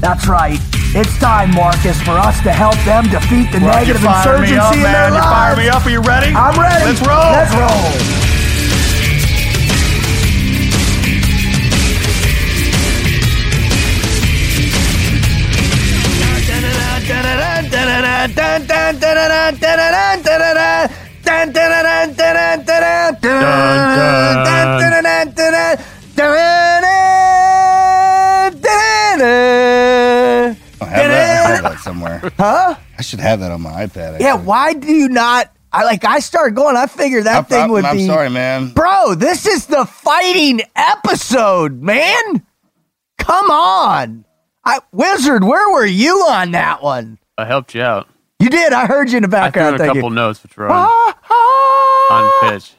That's right. It's time, Marcus, for us to help them defeat the Well, you negative insurgency up, in their You fire me up. Are you ready? I'm ready. Let's roll. Let's roll. Have that, I have that somewhere. Huh? I should have that on my iPad. Yeah, why do you not? I like. I started going. I figured that I- thing I- would I'm be. sorry, man. bro. This is the fighting episode, man. Come on, I Wizard. Where were you on that one? I helped you out. You did. I heard you in the background. I threw background. a thinking, couple notes, which were on, "Ah, ah, on pitch.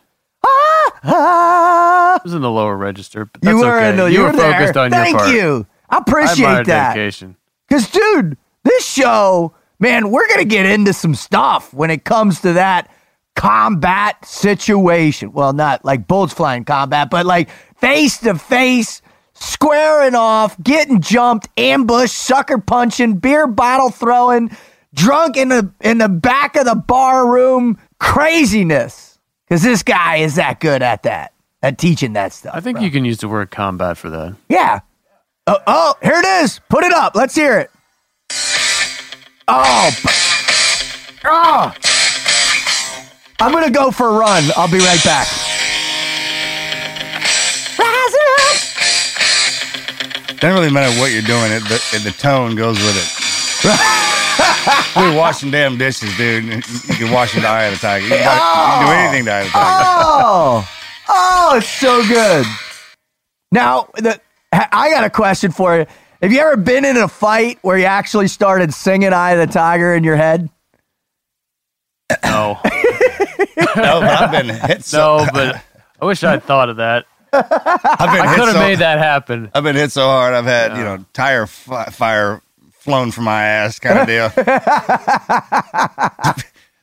ah, ah." It was in the lower register, but that's You were okay. in the, you, you were there. focused on Thank your part. Thank you. I I appreciate admire that. dedication. Because, dude, this show, man, we're going to get into some stuff when it comes to that combat situation. Well, not like bullets flying combat, but like face to face, squaring off, getting jumped, ambushed, sucker punching, beer bottle throwing, drunk in the in the back of the bar room, craziness. Because this guy is that good at that, at teaching that stuff. I think bro. you can use the word combat for that. Yeah. Oh, oh, here it is. Put it up. Let's hear it. Oh. b- Oh. I'm going to go for a run. I'll be right back. Rising up. Doesn't really matter what you're doing. It the, the tone goes with it. We're washing damn dishes, dude. You can wash them to Eye of the Tiger. You can, wash- you can do oh. anything to Eye of the Tiger. Oh. Oh, it's so good. Now, the, I got a question for you. Have you ever been in a fight where you actually started singing Eye of the Tiger in your head? No, No, but I've been hit so. no, but I wish I'd thought of that. I've been I could have so, made that happen. I've been hit so hard. I've had you know tire fi- fire flown from my ass, kind of deal.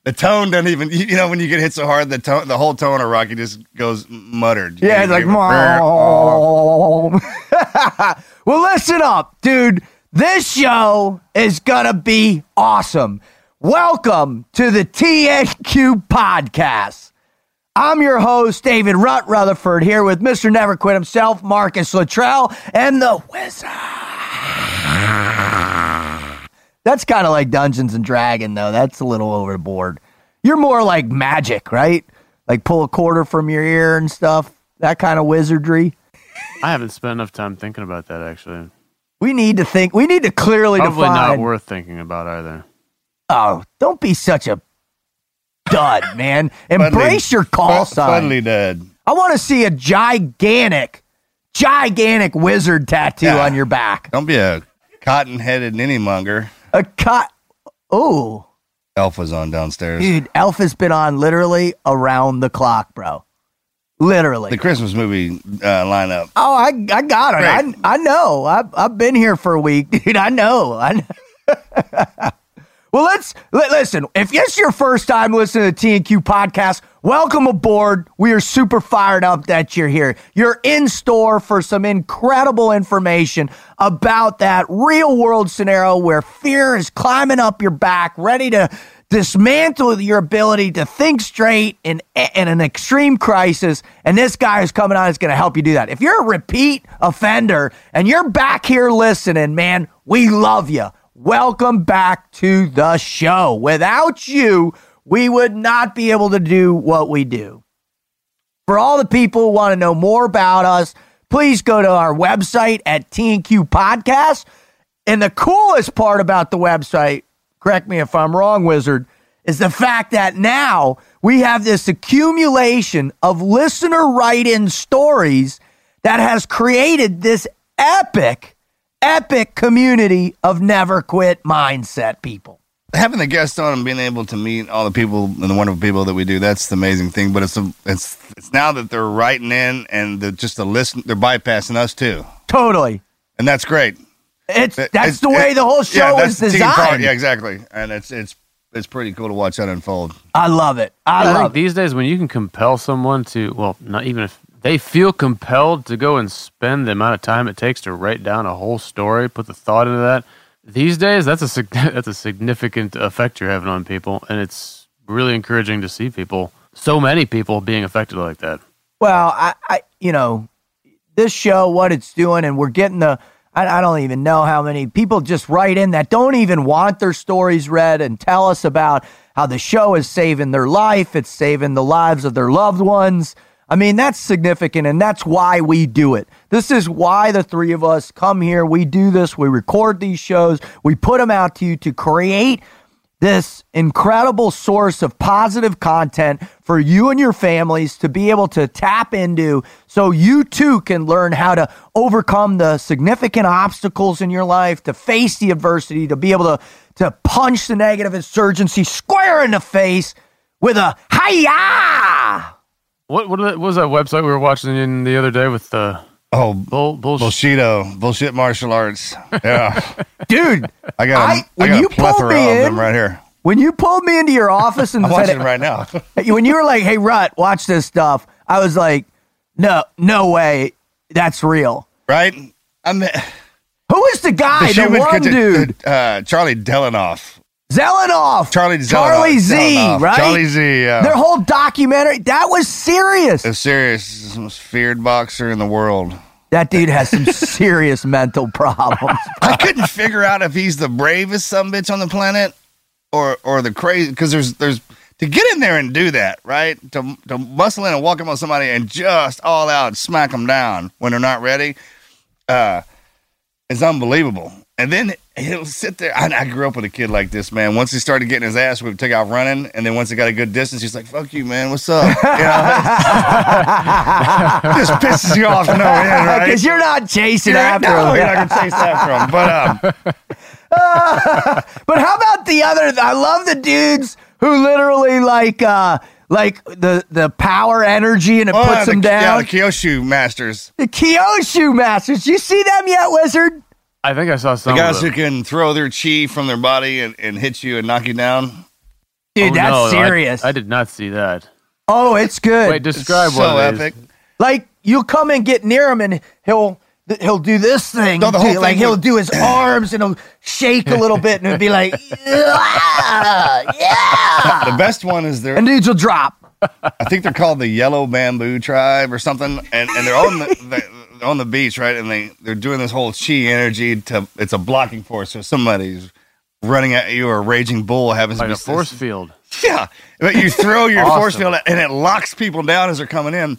The tone doesn't even. You know when you get hit so hard, the tone, the whole tone of Rocky just goes muttered. Yeah, it's like, well, listen up, dude. This show is gonna be awesome. Welcome to the TNQ podcast. I'm your host, David Rutt Rutherford, here with Mr. Never Quit himself, Marcus Luttrell, and the Wizard. That's kind of like Dungeons and Dragon, though. That's a little overboard. You're more like magic, right? Like pull a quarter from your ear and stuff. That kind of wizardry. I haven't spent enough time thinking about that actually. We need to think. We need to clearly Probably define. not worth thinking about either. oh, don't be such a dud, man. Embrace your call Fu- sign. Fuddly dead. I want to see a gigantic, gigantic wizard tattoo Yeah. on your back. Don't be a cotton-headed ninny monger. A cut. Oh, Elf was on downstairs. dude, Elf has been on literally around the clock, bro. Literally. The Christmas movie uh, lineup. Oh, I I got it. I I know. I've I've been here for a week, dude. I know. I know. well, let's li- listen. If it's your first time listening to T and Q podcast, welcome aboard. We are super fired up that you're here. You're in store for some incredible information about that real world scenario where fear is climbing up your back, ready to dismantle your ability to think straight in, in an extreme crisis. And this guy is coming on is going to help you do that. If you're a repeat offender and you're back here listening, man, we love you. Welcome back to the show. Without you, we would not be able to do what we do. For all the people who want to know more about us, please go to our website at TNQ Podcast. And the coolest part about the website, correct me if I'm wrong, Wizard, is the fact that now we have this accumulation of listener write in stories that has created this epic, epic community of never quit mindset people. Having the guest on and being able to meet all the people and the wonderful people that we do, that's the amazing thing. But it's a, it's it's now that they're writing in and the, just the listen, they're bypassing us too, Totally. and that's great. It's that's It's- the way it- the whole show that's is the part. designed. Yeah, exactly. And it's it's it's pretty cool to watch that unfold. I love it. I I think love it. these days when you can compel someone to, well, not even if they feel compelled to go and spend the amount of time it takes to write down a whole story, put the thought into that. These days, that's a that's a significant effect you're having on people, and it's really encouraging to see people, so many people, being affected like that. Well, I, I, you know, this show, what it's doing, and we're getting the. I, I don't even know how many people just write in that don't even want their stories read and tell us about how the show is saving their life. It's saving the lives of their loved ones. I mean, that's significant, and that's why we do it. This is why the three of us come here. We do this. We record these shows. We put them out to you to create this incredible source of positive content for you and your families to be able to tap into so you too can learn how to overcome the significant obstacles in your life, to face the adversity, to be able to, to punch the negative insurgency square in the face with a hiya. What what what was that website we were watching in the other day with the Oh, bull bullshit? Bullshido, bullshit martial arts. Yeah, Dude, I got a, I- I, when got you a pulled plethora me of in- them right here. when you pulled me into your office and I'm watching said, it right now. when you were like, "Hey, Rut, watch this stuff," I was like, "No, no way, that's real." right? I'm the Who is the guy, the, human one content- dude, uh, Charlie Delanoff. Zelenoff, Charlie Zelenoff. Charlie Z, Zelenoff. right? Charlie Z. Yeah. Their whole documentary that was serious. It's serious. The most feared boxer in the world. That dude has some serious mental problems. I couldn't figure out if he's the bravest some bitch on the planet or or the crazy because there's there's to get in there and do that right to to muscle in and walk up on somebody and just all out smack them down when they're not ready. Uh, it's unbelievable. And then he'll sit there. I, I grew up with a kid like this, man. Once he started getting his ass, we would take off running, and then once he got a good distance, he's like, "Fuck you, man. What's up?" You know? just pisses you off no end, right? Because you're not chasing You're- after no, him. you're not gonna chase after him. But um, But how about the other? I love the dudes who literally like uh like the the power energy and it oh, puts the, them Yeah, down. the Kyusho masters, the Kyusho Masters. You see them yet, Wizard? I think I saw the some. guys of who can throw their chi from their body and, and hit you and knock you down. Dude, Oh, that's no, serious. I, did not see that. oh, it's good. Wait, describe so what it is. epic. like you come and get near him and he'll he'll do this thing. No, the whole too. like thing he'll do his arms and he'll shake a little bit and it'll be like yeah, yeah. The best one is they're and dudes will drop. I think they're called the Yellow Bamboo Tribe or something, and, and they're on the they're on the beach, right? And they they're doing this whole chi energy to it's a blocking force. So somebody's running at you or a raging bull happens Like to a be force field. Yeah, but you throw your force field and it locks people down as they're coming in.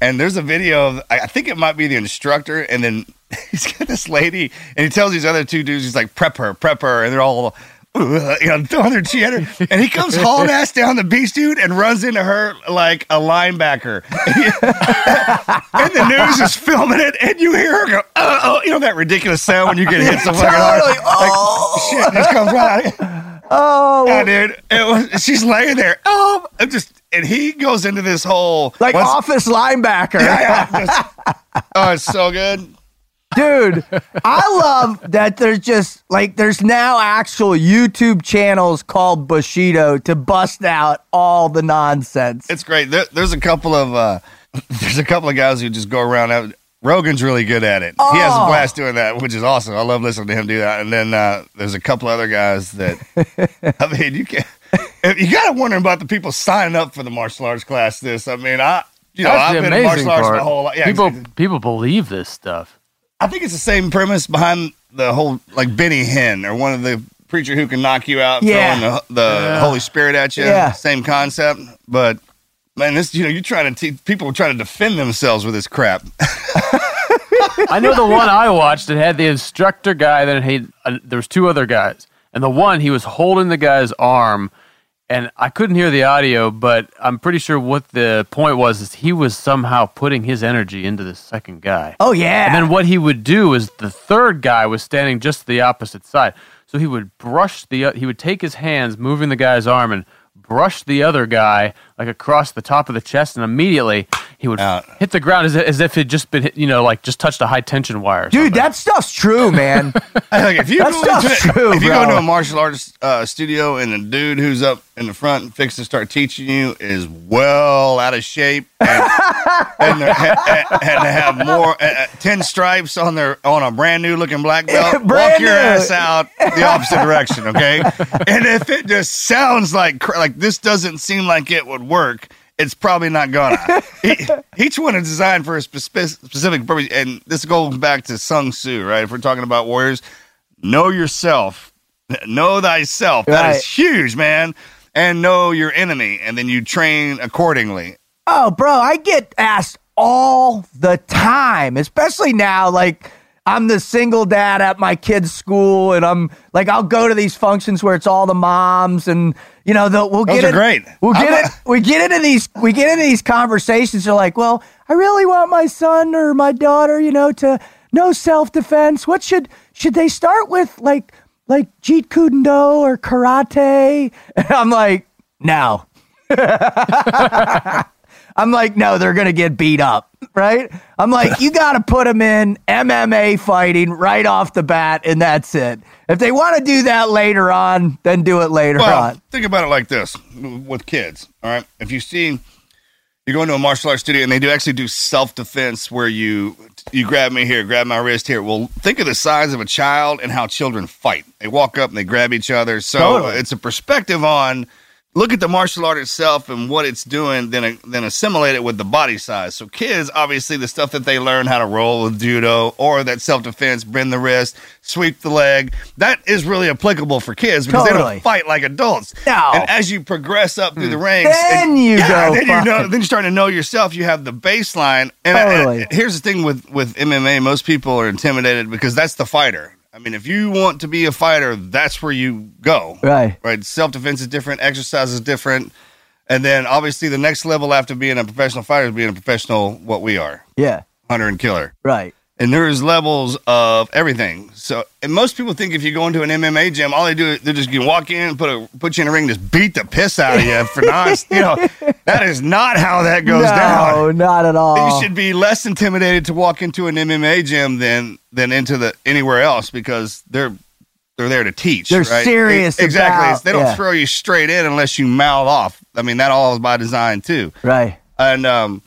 And there's a video of I think it might be the instructor, and then he's got this lady, and he tells these other two dudes, he's like, "Prep her, prep her," and they're all. You know, throwing their at her, and he comes hauling ass down the beach, dude, and runs into her like a linebacker. and the news is filming it, and you hear her go, "Oh, oh," you know that ridiculous sound when you get hit so fucking hard, like oh. shit just comes right out. of. Oh, Yeah, dude. It was, she's laying there. Oh, I'm just and he goes into this whole like once- office linebacker. Yeah, yeah, just- oh, it's so good. Dude, I love that there's just like there's now actual YouTube channels called Bullshido to bust out all the nonsense. It's great. There, there's a couple of uh, there's a couple of guys who just go around. out- Rogan's really good at it. He has a Oh. blast doing that, which is awesome. I love listening to him do that. And then uh, there's a couple other guys that I mean, you can you got to wonder about the people signing up for the martial arts class. This, I mean, I you know That's I've the been in amazing martial arts part. my whole life. Yeah, people exactly. people believe this stuff. I think it's the same premise behind the whole like Benny Hinn or one of the preacher who can knock you out Yeah. throwing the, the Holy Spirit at you. Yeah. Same concept, but man, this you know you're trying to teach people trying to defend themselves with this crap. I know the one I watched that had the instructor guy. Then he uh, there was two other guys, and the one he was holding the guy's arm, and I couldn't hear the audio, but I'm pretty sure what the point was is he was somehow putting his energy into the second guy. Oh yeah. And then what he would do is the third guy was standing just the opposite side. So he would brush the he would take his hands moving the guy's arm and brush the other guy like across the top of the chest and immediately he would Out. hit the ground as, as if it just been hit, you know like just touched a high tension wire. or Dude, something. that stuff's true, man. Like if you That go stuff's into, true, if you bro. go into a martial arts uh, studio and the dude who's up in the front and fixing to start teaching you is well out of shape and, and, they're- ha- ha- and have more uh, uh, ten stripes on their on a brand new looking black belt, walk your new. ass out the opposite direction, okay? And if it just sounds like like this doesn't seem like it would work. It's probably not gonna. Each one is designed for a specific purpose, and this goes back to Sun Tzu, right? If we're talking about warriors, know yourself, know thyself. That Right. is huge, man. And know your enemy, and then you train accordingly. Oh, bro, I get asked all the time, especially now. Like, I'm the single dad at my kid's school, and I'm like, I'll go to these functions where it's all the moms, and you know, the, we'll Those get are in- great. We'll I'm get a- it. We get into these. We get into these conversations. They're like, well, I really want my son or my daughter, you know, to know self defense. What should should they start with? Like, like Jeet Kune Do or karate? And I'm like, no. I'm like, no, they're gonna get beat up, right? I'm like, you got to put them in MMA fighting right off the bat, and that's it. If they want to do that later on, then do it later Well, on. think about it like this with kids. All right, if you see you go into a martial arts studio and they do actually do self defense where you you grab me here, grab my wrist here. Well, think of the size of a child and how children fight. They walk up and they grab each other. So Totally. it's a perspective on look at the martial art itself and what it's doing, then then assimilate it with the body size. So kids, obviously, the stuff that they learn how to roll with judo or that self defense, bend the wrist, sweep the leg, that is really applicable for kids because they don't fight like adults. No. And as you progress up through the hmm. ranks, Then and- you yeah, go Then you know, then you're starting to know yourself. You have the baseline. And, Totally. and here's the thing with with MMA: most people are intimidated because that's the fighter. I mean, if you want to be a fighter, that's where you go. Right. Right. Self defense is different. Exercise is different. And then obviously the next level after being a professional fighter is being a professional what we are, Yeah. hunter and killer. Right. And there's levels of everything. So, and most people think if you go into an MMA gym, all they do is they just you walk in, put a put you in a ring, just beat the piss out of you for not, you know, that is not how that goes no, down. No, not at all. You should be less intimidated to walk into an MMA gym than than into the anywhere else because they're they're there to teach. They're right? serious E- exactly. about- they don't yeah. throw you straight in unless you mouth off. I mean, that all is by design too right. and um,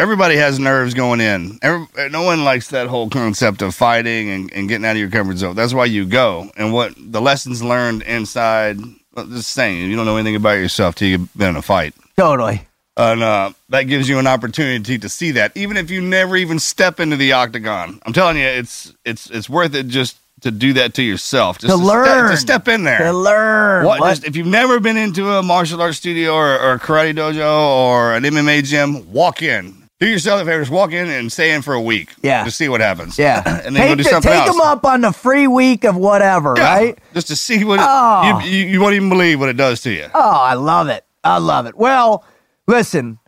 everybody has nerves going in. Every, no one likes that whole concept of fighting and, and getting out of your comfort zone. That's why you go. And what the lessons learned inside, just saying, you don't know anything about yourself till you've been in a fight. Totally. And uh, that gives you an opportunity to see that, even if you never even step into the octagon. I'm telling you, it's it's it's worth it just to do that to yourself, just To step- learn. to step in there. To learn. What, What- just- if you've never been into a martial arts studio or, or a karate dojo or an MMA gym, walk in. Do yourself a favor, just walk in and stay in for a week. Yeah. Just see what happens. yeah. and then go take do the- something take else. them up on the free week of whatever, Yeah, right? Just to see what it, Oh. you, you, you won't even believe what it does to you. Oh, I love it. I love it. Well, listen,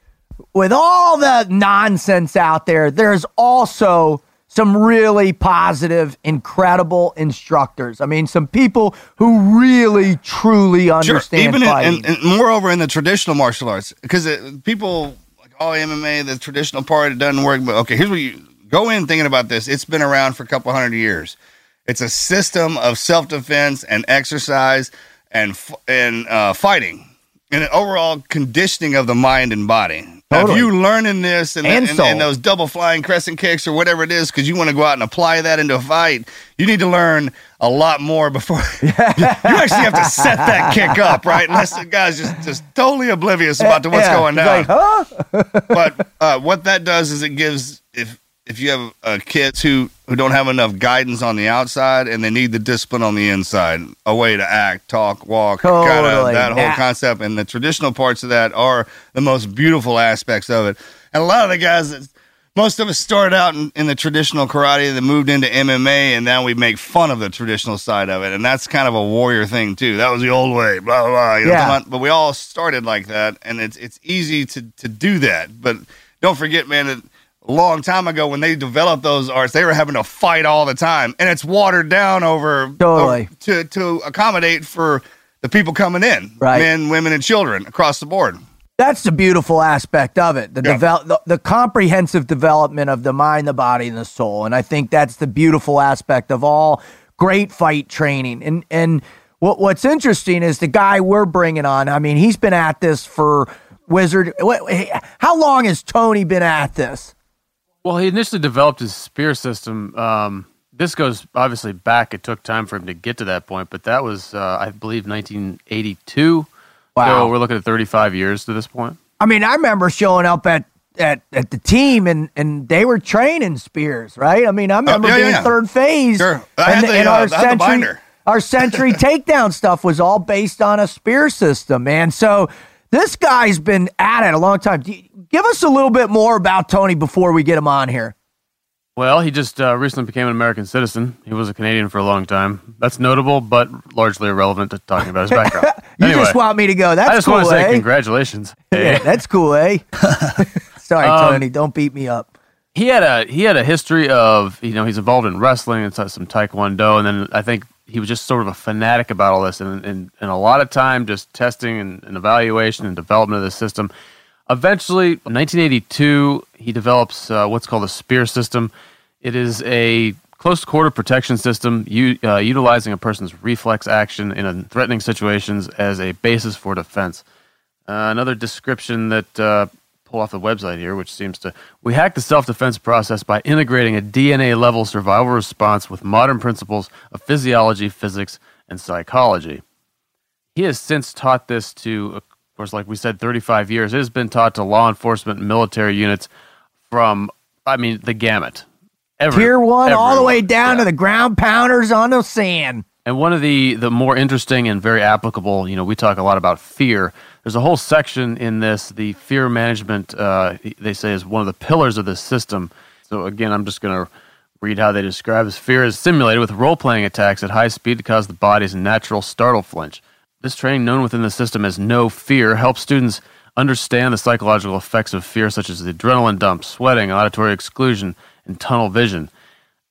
with all the nonsense out there, there's also some really positive, incredible instructors. I mean, some people who really, truly understand Even in, fighting. and, and moreover in the traditional martial arts, because people oh MMA, the traditional part it doesn't work. But okay, here's what you go in thinking about this. It's been around for a couple hundred years. It's a system of self defense and exercise and and uh, fighting and an overall conditioning of the mind and body. Now, if Totally. you learning this and, And and, and those double flying crescent kicks or whatever it is, because you want to go out and apply that into a fight, you need to learn a lot more before you actually have to set that kick up, right? Unless the guy's just, just totally oblivious about to what's Yeah, going down. like, huh? but uh, what that does is it gives if if you have uh, kids who who don't have enough guidance on the outside and they need the discipline on the inside, a way to act, talk, walk, kind of that whole Yeah. concept, and the traditional parts of that are the most beautiful aspects of it. And a lot of the guys that most of us started out in, in the traditional karate then moved into MMA, and now we make fun of the traditional side of it, and that's kind of a warrior thing too. That was the old way, blah blah. blah you know, Yeah. come but we all started like that, and it's it's easy to to do that. But don't forget, man, that a long time ago when they developed those arts, they were having to fight all the time, and it's watered down over Totally. over- to to accommodate for the people coming in, Right. men, women, and children across the board. That's the beautiful aspect of it. The, Yeah. devel- the the comprehensive development of the mind, the body, and the soul. And I think that's the beautiful aspect of all great fight training. And and what what's interesting is the guy we're bringing on. I mean, he's been at this for Wizard. How long has Tony been at this? Well, he initially developed his spear system. Um, this goes obviously back. It took time for him to get to that point, but that was, uh, I believe, 1982. Wow. So we're looking at 35 years to this point. I mean, I remember showing up at. At, at the team and and they were training spears, right? I mean, I remember Oh, yeah, being yeah. third phase. Sure. I had and, the, and uh, our I the century, binder. our century takedown stuff was all based on a spear system, man. So this guy's been at it a long time. Give us a little bit more about Tony before we get him on here. Well, he just uh, recently became an American citizen. He was a Canadian for a long time. That's notable, but largely irrelevant to talking about his background. You anyway, just want me to go. That's I just cool, want to say eh? congratulations. Yeah, Hey. that's cool, eh? Sorry, Um, Tony. Don't beat me up. he had a he had a history of you know he's involved in wrestling and some taekwondo and then I think he was just sort of a fanatic about all this and and, and a lot of time just testing and, and evaluation and development of the system. Eventually, in 1982, he develops uh, what's called a spear system. It is a close quarter protection system u- uh, utilizing a person's reflex action in threatening situations as a basis for defense. Uh, another description that uh, pull off the website here, which seems to we hack the self defense process by integrating a DNA level survival response with modern principles of physiology, physics, and psychology. He has since taught this to, of course, like we said, 35 years. It has been taught to law enforcement and military units from, I mean, the gamut. Every- Tier one, all the way down Yeah. to the ground pounders on the sand. And one of the the more interesting and very applicable, you know, we talk a lot about fear. There's a whole section in this, the fear management. Uh, they say is one of the pillars of this system. So again, I'm just going to read how they describe this. Fear is simulated with role playing attacks at high speed to cause the body's natural startle flinch. This training, known within the system as no fear, helps students understand the psychological effects of fear, such as the adrenaline dump, sweating, auditory exclusion, and tunnel vision.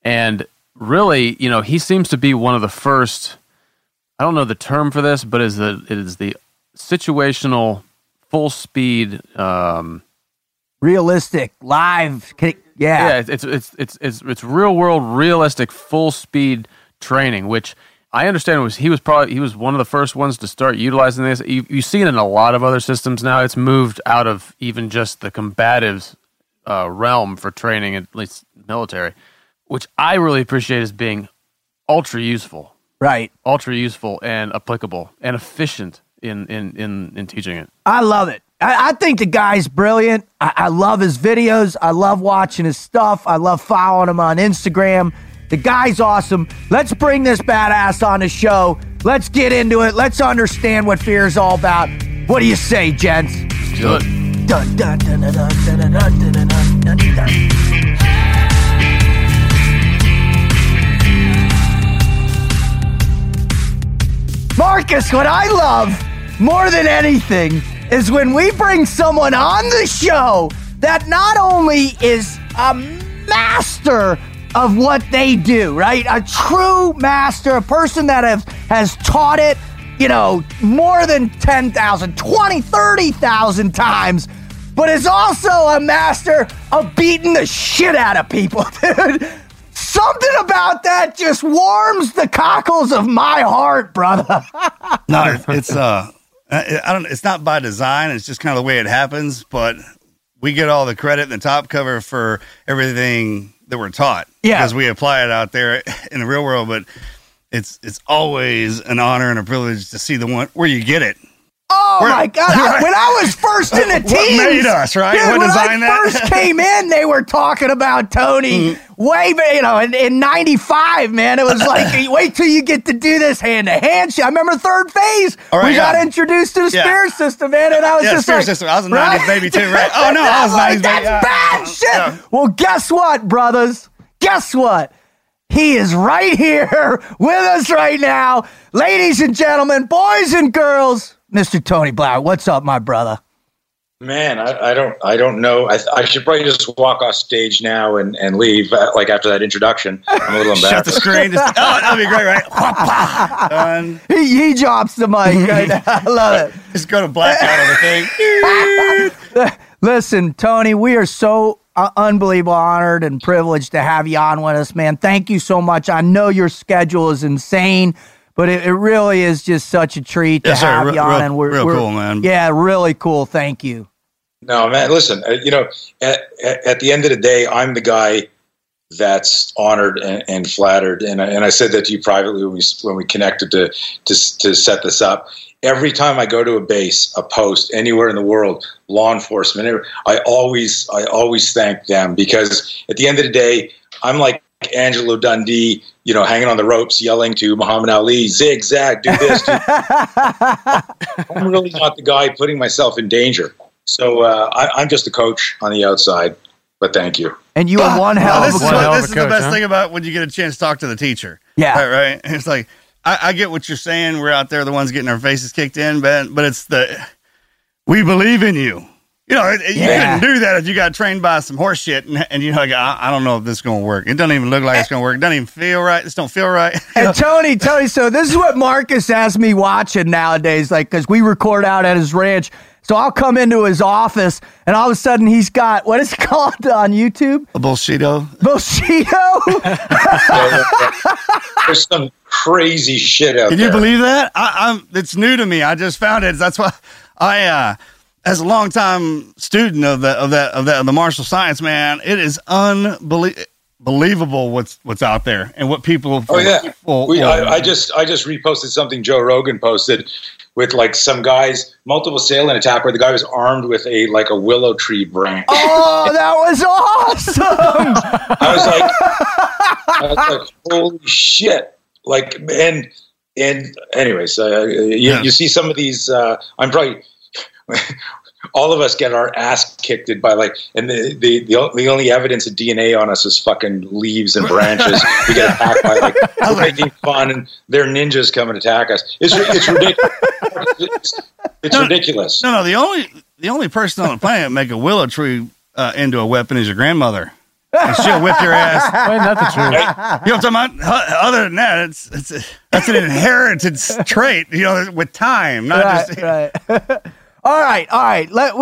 And really, you know, he seems to be one of the first. I don't know the term for this, but is the it is the situational full speed. Um, Realistic, live. yeah, Yeah. it's, it's it's it's it's it's real world, realistic, full speed training, which I understand was he was probably he was one of the first ones to start utilizing this. You, you see it in a lot of other systems now. It's moved out of even just the combatives uh, realm for training, at least military, which I really appreciate as being ultra useful, Right. ultra useful and applicable and efficient in in in, in teaching it. I love it. I, I think the guy's brilliant. I, I love his videos. I love watching his stuff. I love following him on Instagram. The guy's awesome. Let's bring this badass on the show. Let's get into it. Let's understand what fear is all about. What do you say, gents? Do it. Dun, dun, dun, Marcus, what I love more than anything is when we bring someone on the show that not only is a master of what they do, right? A true master, a person that have, has taught it, you know, more than 10,000, 20, 30,000 times, but is also a master of beating the shit out of people, dude. Something about that just warms the cockles of my heart, brother. No, it's uh, I don't. It's not by design. It's just kind of the way it happens. But we get all the credit in the top cover for everything that we're taught. Yeah. because we apply it out there in the real world. But it's it's always an honor and a privilege to see the one where you get it. Oh We're- my god! I- when I was first in the team, made us, right? What when I that? first came in, they were talking about Tony Mm-hmm. way, you know, in, in '95. Man, it was like, wait till you get to do this hand to hand shit. I remember third phase. Right, we got introduced to the Yeah. spear system, man, and I was Yeah, just Spear like, System. I was a right? 90s baby too, right? Oh, no, I was I'm like, 90s baby. That's Yeah. bad shit. Yeah. Well, guess what, brothers? Guess what? He is right here with us right now. Ladies and gentlemen, boys and girls, Mr. Tony Blauer. What's up, my brother? Man, I, I don't, I don't know. I, I should probably just walk off stage now and, and leave. Uh, like after that introduction, I'm a little Shut the screen. Just, oh, that'd be great, right? Done. He, he drops the mic right now. I love it. Just go to blackout on the thing. Listen, Tony, we are so uh, unbelievable honored and privileged to have you on with us, man. Thank you so much. I know your schedule is insane, but it, it really is just such a treat to Yes, sir. have Real- you on. and we're, real we're- cool, man. Yeah, really cool. Thank you. No, man. Listen, uh, you know, at, at, at the end of the day, I'm the guy that's honored and, and flattered. And I, and I said that to you privately when we when we connected to to to set this up. Every time I go to a base, a post anywhere in the world, law enforcement, I always I always thank them because at the end of the day, I'm like Angelo Dundee, you know, hanging on the ropes, yelling to Muhammad Ali, zigzag, do this. Do I'm really not the guy putting myself in danger. So uh, I, I'm just a coach on the outside. But thank you. And you are one hell this of is, a one what- hell of this is coach, the best huh? thing about when you get a chance to talk to the teacher. Yeah. Right, right. It's like I, I get what you're saying. We're out there, the ones getting our faces kicked in, but but it's the we believe in you. You know, it, you Yeah. couldn't do that if you got trained by some horse shit, and, and you know, like, I, I don't know if this is going to work. It doesn't even look like it's going to work. It doesn't even feel right. This don't feel right. And Tony, Tony, so this is what Marcus has me watching nowadays, like, because we record out at his ranch. So I'll come into his office, and all of a sudden he's got what is it called on YouTube? A Bullshido. Bushido. There's some crazy shit out Can there. Can you believe that? I, I'm. It's new to me. I just found it. That's why I, uh, as a longtime student of the of that of that of the martial science, man, it is unbelievable what's what's out there and what people. Oh yeah, will- we, will- I, I just I just reposted something Joe Rogan posted with like some guys multiple assailant attack where the guy was armed with a like a willow tree branch. oh, that was awesome. I was like, I was like, holy shit! Like and and anyways, uh, you, Yeah. you see some of these. Uh, I'm probably. All of us get our ass kicked by like, and the, the the the only evidence of DNA on us is fucking leaves and branches. we get attacked by like we're making fun, and they're ninjas come and attack us. It's it's ridiculous. It's, it's No. ridiculous. no, no. The only the only person on the planet make a willow tree uh, into a weapon is your grandmother. And she'll whip your ass. Wait, not the truth. You know what I'm talking about? Other than that, it's it's that's an inherited trait. You know, with time, not right, just. right. all right, all right. Let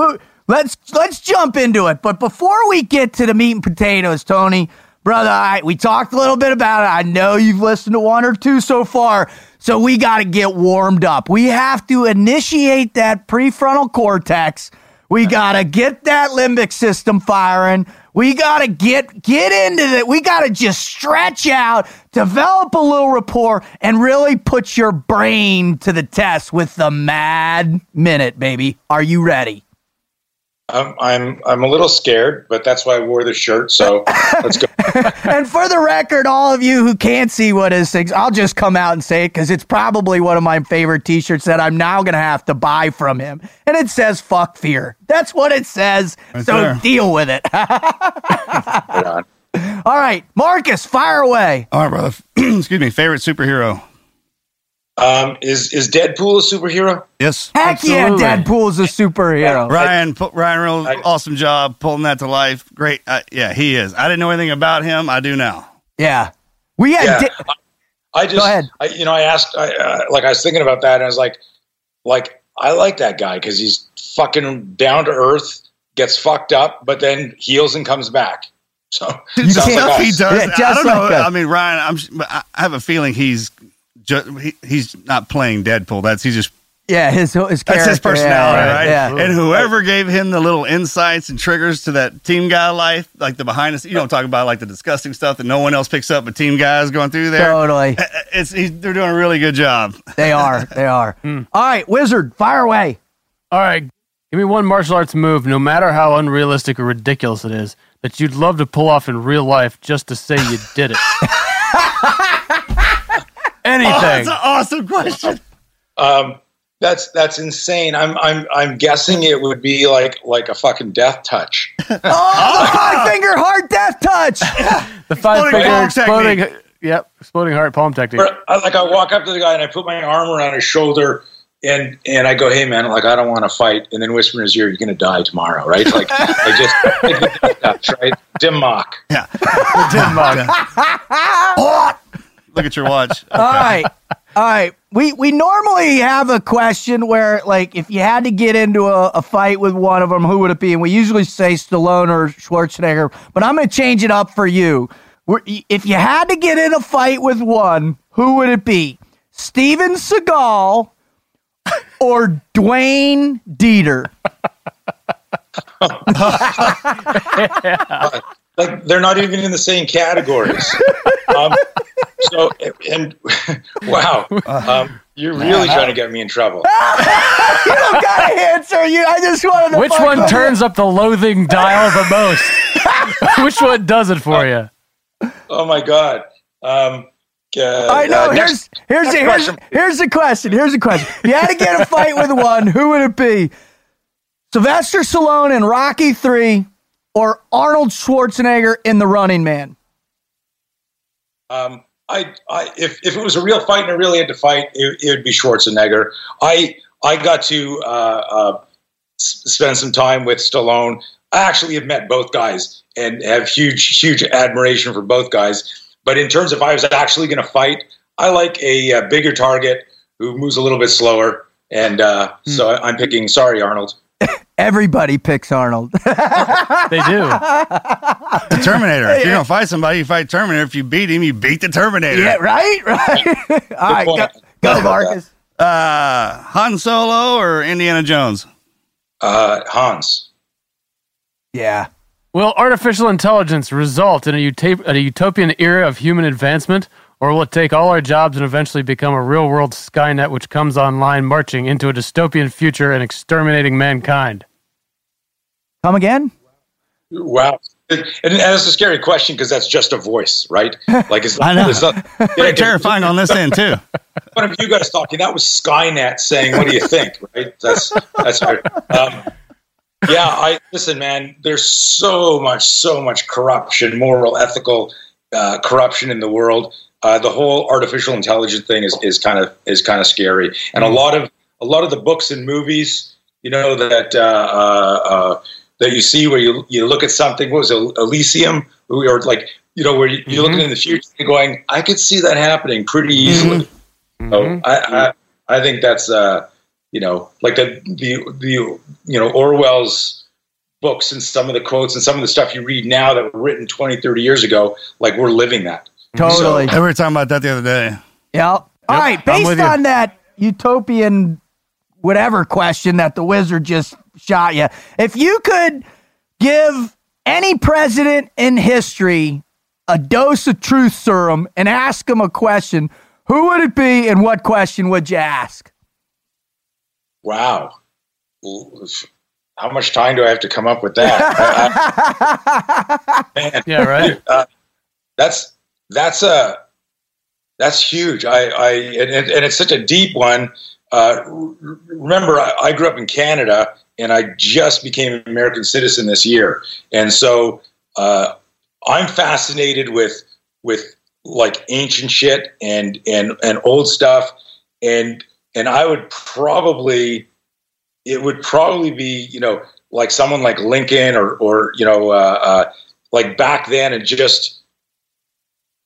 let's let's jump into it. But before we get to the meat and potatoes, Tony, brother, I, we talked a little bit about it. I know you've listened to one or two so far, so we got to get warmed up. We have to initiate that prefrontal cortex. We got to get that limbic system firing. We got to get get into it. We got to just stretch out, develop a little rapport, and really put your brain to the test with the mad minute, baby. Are you ready? I'm I'm I'm a little scared, but that's why I wore the shirt. So let's go. and for the record, all of you who can't see what his things, I'll just come out and say it because it's probably one of my favorite T-shirts that I'm now gonna have to buy from him, and it says "fuck fear." That's what it says. Right so there. deal with it. Right all right, Marcus, fire away. All right, brother. Excuse me. Favorite superhero? Um, is is Deadpool a superhero? Yes. Heck Absolutely. yeah, is a superhero. Ryan, pu- Ryan, real I- awesome job pulling that to life. Great. Uh, yeah, he is. I didn't know anything about him. I do now. Yeah. We had. Yeah. di- I just, ahead. I, you know, I asked, I, uh, like, I was thinking about that, and I was like, like, I like that guy because he's fucking down to earth, gets fucked up, but then heals and comes back. So You sounds like Stuff he does. Yeah, I don't know. like that. I mean, Ryan, I'm. I have a feeling he's just he, he's not playing Deadpool. That's he's just yeah, his his character. that's his personality, yeah, right? Yeah. And whoever gave him the little insights and triggers to that team guy life, like the behind the scenes, you don't talk about like the disgusting stuff that no one else picks up, but team guys going through there. Totally. It's he's, they're doing a really good job. They are. They are. Hmm. All right, Wizard, fire away. All right, give me one martial arts move, no matter how unrealistic or ridiculous it is, that you'd love to pull off in real life just to say you did it. Oh, that's an awesome question. Um, that's that's insane. I'm I'm I'm guessing it would be like like a fucking death touch. Oh, the five finger heart death touch. the five Exploding finger palm exploding. Yep, exploding heart palm technique. Or, like I walk up to the guy and I put my arm around his shoulder and and I go, hey man, like I don't want to fight, and then whisper in his ear, you're gonna die tomorrow, right? Like I just like touch, right? Dim Mak. Yeah. Dim Mak. Look at your watch. All right. All right. We we normally have a question where like if you had to get into a, a fight with one of them, who would it be? And we usually say Stallone or Schwarzenegger, but I'm going to change it up for you. We're, if you had to get in a fight with one, who would it be? Steven Seagal or Dwayne Dieter? Like they're not even in the same categories. um, so and wow, um, you're really trying to get me in trouble. You don't got to answer. You. I just wanted to. Which fuck one with you. turns up the loathing dial the most? Which one does it for you? Oh my god. Um, uh, I know. uh, here's next- here's next the, here's, question. here's the question. Here's the question. You had to get a fight with one. Who would it be? Sylvester Stallone in Rocky Three, or Arnold Schwarzenegger in The Running Man? Um, I, I, if, if it was a real fight and I really had to fight, it, it would be Schwarzenegger. I, I got to uh, uh, s- spend some time with Stallone. I actually have met both guys and have huge, huge admiration for both guys. But in terms of if I was actually going to fight, I like a, uh bigger target who moves a little bit slower. And uh, so I, I'm picking. Sorry, Arnold. Everybody picks Arnold. They do. The Terminator. If you're gonna fight somebody, you fight Terminator. If you beat him, you beat the Terminator. yeah, right, right. All right, go, go Marcus. Uh, Han Solo or Indiana Jones? Uh, Hans. Yeah. Will artificial intelligence result in a, utop- a utopian era of human advancement, or will it take all our jobs and eventually become a real world Skynet which comes online marching into a dystopian future and exterminating mankind? Come again? Wow. And, and that's a scary question because that's just a voice, right? Like it's, I know. It's not, Pretty terrifying on this end too. One of you guys talking, that was Skynet saying, "What do you think?" Right? That's that's hard. Um, yeah, I listen, man. There's so much, so much corruption, moral, ethical uh, corruption in the world. Uh, the whole artificial intelligence thing is, is kind of is kind of scary, and a lot of a lot of the books and movies, you know, that uh, uh, uh, that you see where you you look at something. What was it, Elysium? Or like you know where you, you're looking in the future, and going, I could see that happening pretty easily. So I, I I think that's uh you know like the the the you know Orwell's books and some of the quotes and some of the stuff you read now that were written 20 30 years ago like we're living that Totally. We were talking about that the other day. Yep. All right. I'm Based with you. on that utopian whatever question that the wizard just shot you, if you could give any president in history a dose of truth serum and ask him a question, who would it be and what question would you ask? wow how much time do I have to come up with that I- I- man Yeah, right? uh, that's that's a that's huge. I, I and, and it's such a deep one. Uh, remember, I, I grew up in Canada, and I just became an American citizen this year, and so uh, I'm fascinated with with like ancient shit and and and old stuff, and and I would probably it would probably be you know like someone like Lincoln or or you know uh, uh, like back then and just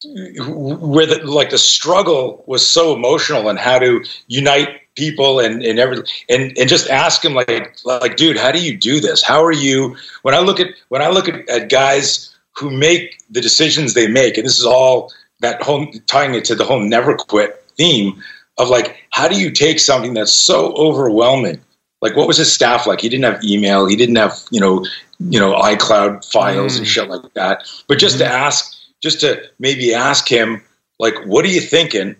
where the like the struggle was so emotional and how to unite people and and every and and just ask him like like dude how do you do this? How are you? When i look at when i look at, at guys who make the decisions they make and this is all that whole tying it to the whole never quit theme of like how do you take something that's so overwhelming? Like what was his staff like? He didn't have email. He didn't have you know you know icloud files Mm. and shit like that. But just to ask just to maybe ask him like what are you thinking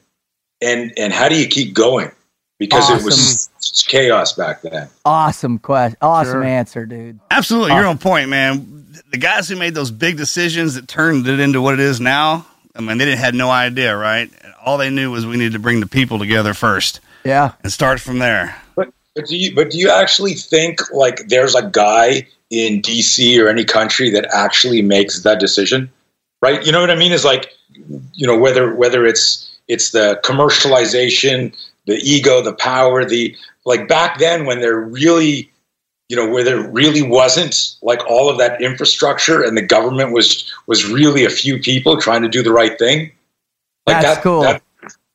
and and how do you keep going because it was chaos back then Awesome question. Awesome Sure. answer, dude. Absolutely, you're on point, man. The guys who made those big decisions that turned it into what it is now, I mean, they didn't had no idea, right? All they knew was we needed to bring the people together first Yeah. and start from there. But but do you but do you actually think like there's a guy in DC or any country that actually makes that decision? Right? You know what I mean? Is like you know whether whether it's it's the commercialization, the ego, the power, the like back then when there really you know where there really wasn't like all of that infrastructure and the government was was really a few people trying to do the right thing. Like That's that, cool. That,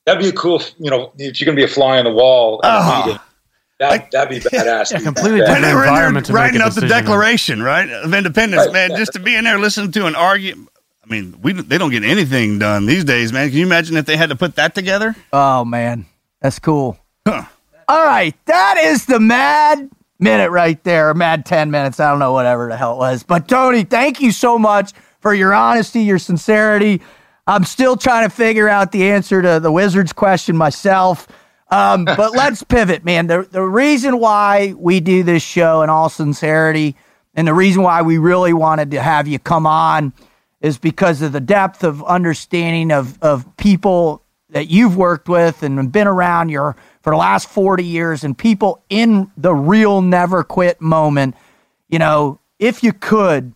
that'd be a cool, you know, if you're gonna be a fly on the wall Oh. Ah. meeting, that, that'd be badass. Yeah, completely back When then. they were in environment there writing a up the. Declaration, right, of Independence, Right. man, just to be in there listening to an argue. I mean, we they don't get anything done these days, man. Can you imagine if they had to put that together? Oh man, that's cool. Huh. All right, that is the mad minute right there, mad ten minutes. I don't know, whatever the hell it was. But Tony, thank you so much for your honesty, your sincerity. I'm still trying to figure out the answer to the Wizards question myself. Um, but let's pivot, man. The the reason why we do this show, in all sincerity, and the reason why we really wanted to have you come on is because of the depth of understanding of, of people that you've worked with and been around your for the last 40 years and people in the real never quit moment. You know, if you could,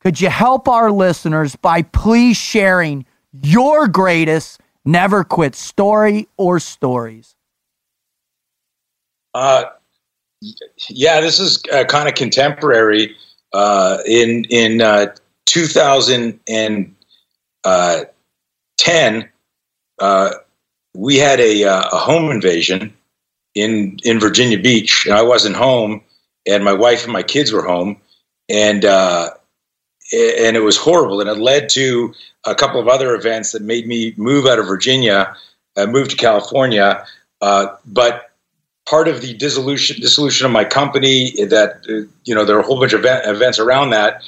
could you help our listeners by please sharing your greatest never quit story or stories? Uh, yeah, this is uh, kind of contemporary. Uh, in in uh, 2010, uh, we had a, uh, a home invasion in in Virginia Beach, and I wasn't home, and my wife and my kids were home, and uh, and it was horrible, and it led to a couple of other events that made me move out of Virginia, uh, move to California, uh, but part of the dissolution dissolution of my company that uh, you know there are a whole bunch of event, events around that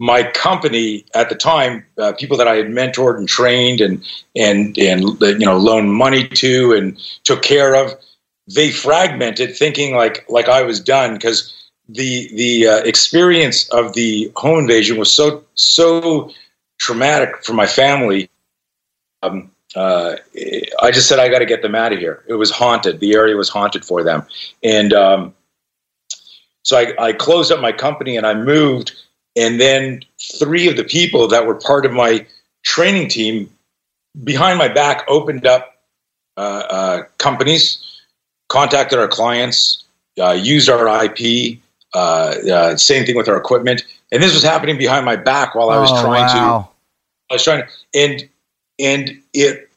my company at the time uh, people that i had mentored and trained and and and you know loaned money to and took care of they fragmented thinking like like i was done because the the uh, experience of the home invasion was so so traumatic for my family um, uh, I just said I got to get them out of here. It was haunted. The area was haunted for them, and um, so I, I closed up my company and I moved. And then three of the people that were part of my training team, behind my back, opened up uh, uh, companies, contacted our clients, uh, used our IP. Uh, uh, same thing with our equipment, and this was happening behind my back while I was Oh, trying to. I was trying to, and and it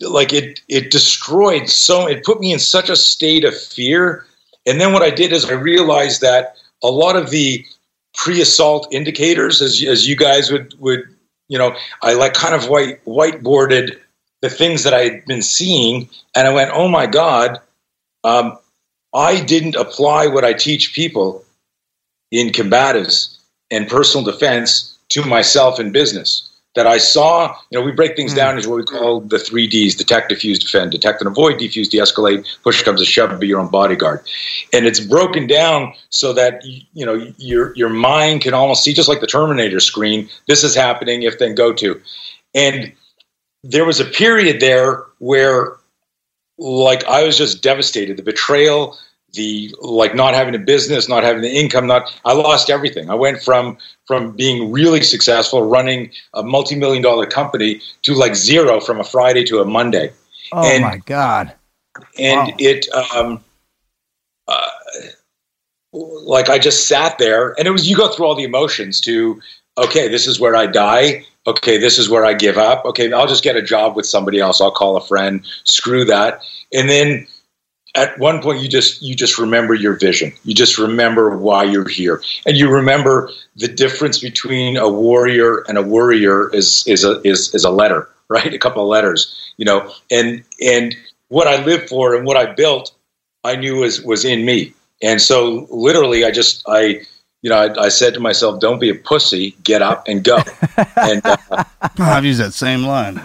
like it it destroyed so it put me in such a state of fear. And then what I did is I realized that a lot of the pre-assault indicators, as as you guys would would you know, I like kind of white whiteboarded the things that I had been seeing, and I went, oh my god, um, I didn't apply what I teach people in combatives and personal defense to myself in business. That I saw, you know, we break things hmm. down into what we call the three Ds detect, diffuse, defend. Detect and avoid, defuse, de escalate, push comes to shove, be your own bodyguard. And it's broken down so that, you know, your, your mind can almost see, just like the Terminator screen, this is happening, if then go to. And there was a period there where, like, I was just devastated. The betrayal, the like not having a business, not having the income, not I lost everything. I went from from being really successful, running a multi-million dollar company, to like zero from a Friday to a Monday. Oh And- my God. And Wow. it um uh, like I just sat there and it was you go through all the emotions to okay, this is where I die okay, this is where I give up. Okay, I'll just get a job with somebody else. I'll call a friend. Screw that. And then at one point you just you just remember your vision. You just remember why you're here. And you remember the difference between a warrior and a worrier is is a is, is a letter right? A couple of letters you know? And and what i lived for and what i built i knew was was in me. And so literally i just i you know i, I said to myself don't be a pussy. Get up and go. And uh, I've used that same line.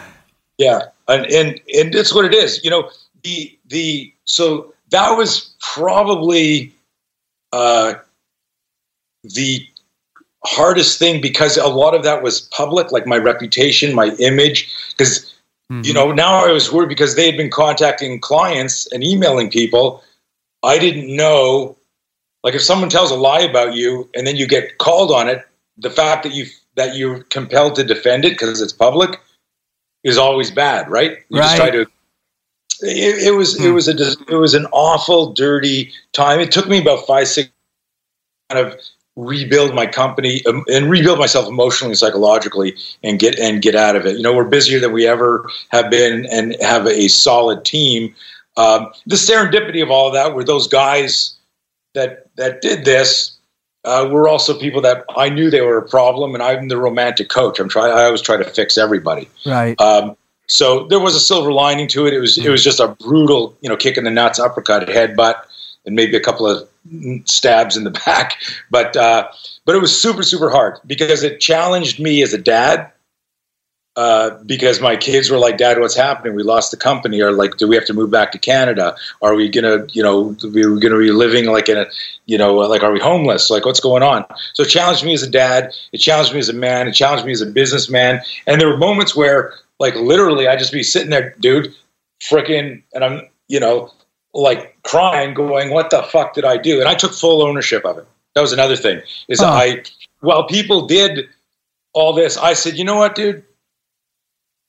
yeah, and and and it's what it is. You know, the the so that was probably uh, the hardest thing because a lot of that was public, like my reputation, my image. Because you know now I was worried because they had been contacting clients and emailing people. I didn't know, like if someone tells a lie about you and then you get called on it, the fact that you that you're compelled to defend it because it's public is always bad, right? You just try Right. to. It, it was it was a it was an awful dirty time. It took me about five six kind of rebuild my company um, and rebuild myself emotionally and psychologically and get and get out of it. You know, we're busier than we ever have been and have a solid team. Um, the serendipity of all of that were those guys that that did this uh, were also people that I knew they were a problem, and I'm the romantic coach. I'm trying. I always try to fix everybody. Right. Um, so there was a silver lining to it. It was it was just a brutal, you know, kick in the nuts, uppercut, headbutt, and maybe a couple of stabs in the back. But uh, but it was super super hard because it challenged me as a dad. Uh, because my kids were like, "Dad, what's happening? We lost the company, or like, do we have to move back to Canada? Are we gonna, you know, we we're gonna be living like in a, you know, like, are we homeless? Like, what's going on?" So it challenged me as a dad. It challenged me as a man. It challenged me as a businessman. And there were moments where, like, literally, I just be sitting there, dude, freaking, and I'm, you know, like crying, going, "What the fuck did I do?" And I took full ownership of it. That was another thing. Is Oh. I, while people did all this, I said, "You know what, dude."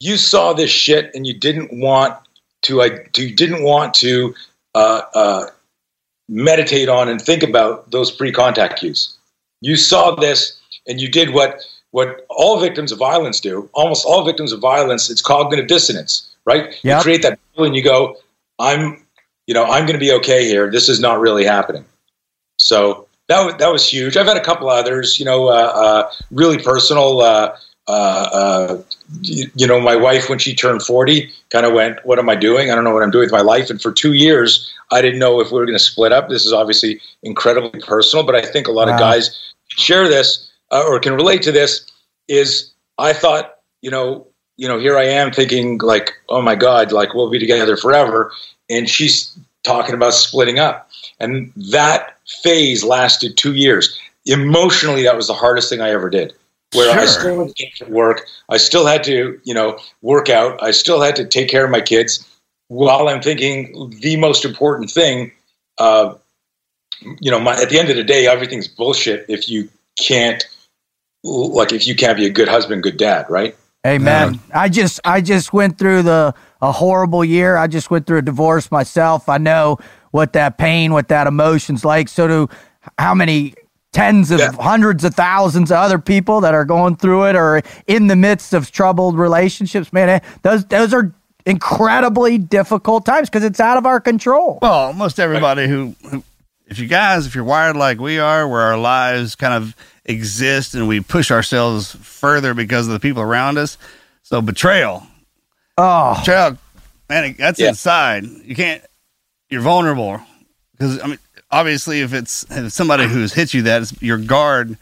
You saw this shit, and you didn't want to. I you didn't want to uh, uh, meditate on and think about those pre-contact cues. You saw this, and you did what what all victims of violence do. Almost all victims of violence, it's cognitive dissonance, right? You create that and you go, "I'm, you know, I'm going to be okay here. This is not really happening." So that was, that was huge. I've had a couple others, you know, uh, uh, really personal. Uh, uh, uh, you, you know, my wife when she turned forty, kind of went, "What am I doing? I don't know what I'm doing with my life." And for two years, I didn't know if we were going to split up. This is obviously incredibly personal, but I think a lot Wow. of guys share this uh, or can relate to this. Is I thought, you know, you know, here I am thinking like, oh my God, like we'll be together forever. And she's talking about splitting up. And that phase lasted two years. Emotionally, that was the hardest thing I ever did. Where I still had to get to work, I still had to, you know, work out, I still had to take care of my kids while I'm thinking the most important thing, uh, you know, my, at the end of the day, everything's bullshit if you can't, like, if you can't be a good husband, good dad, right? Amen. I just I just went through the a horrible year. I just went through a divorce myself. I know what that pain, what that emotion's like. So do how many tens of Yeah. hundreds of thousands of other people that are going through it or in the midst of troubled relationships. Man, eh, those those are incredibly difficult times because it's out of our control. Well, almost everybody who, who, if you guys, if you're wired like we are, where our lives kind of exist and we push ourselves further because of the people around us. So betrayal, Oh, betrayal, man, that's Yeah. inside. You can't. You're vulnerable because I mean, obviously, if it's if somebody who's hit you, that is your guard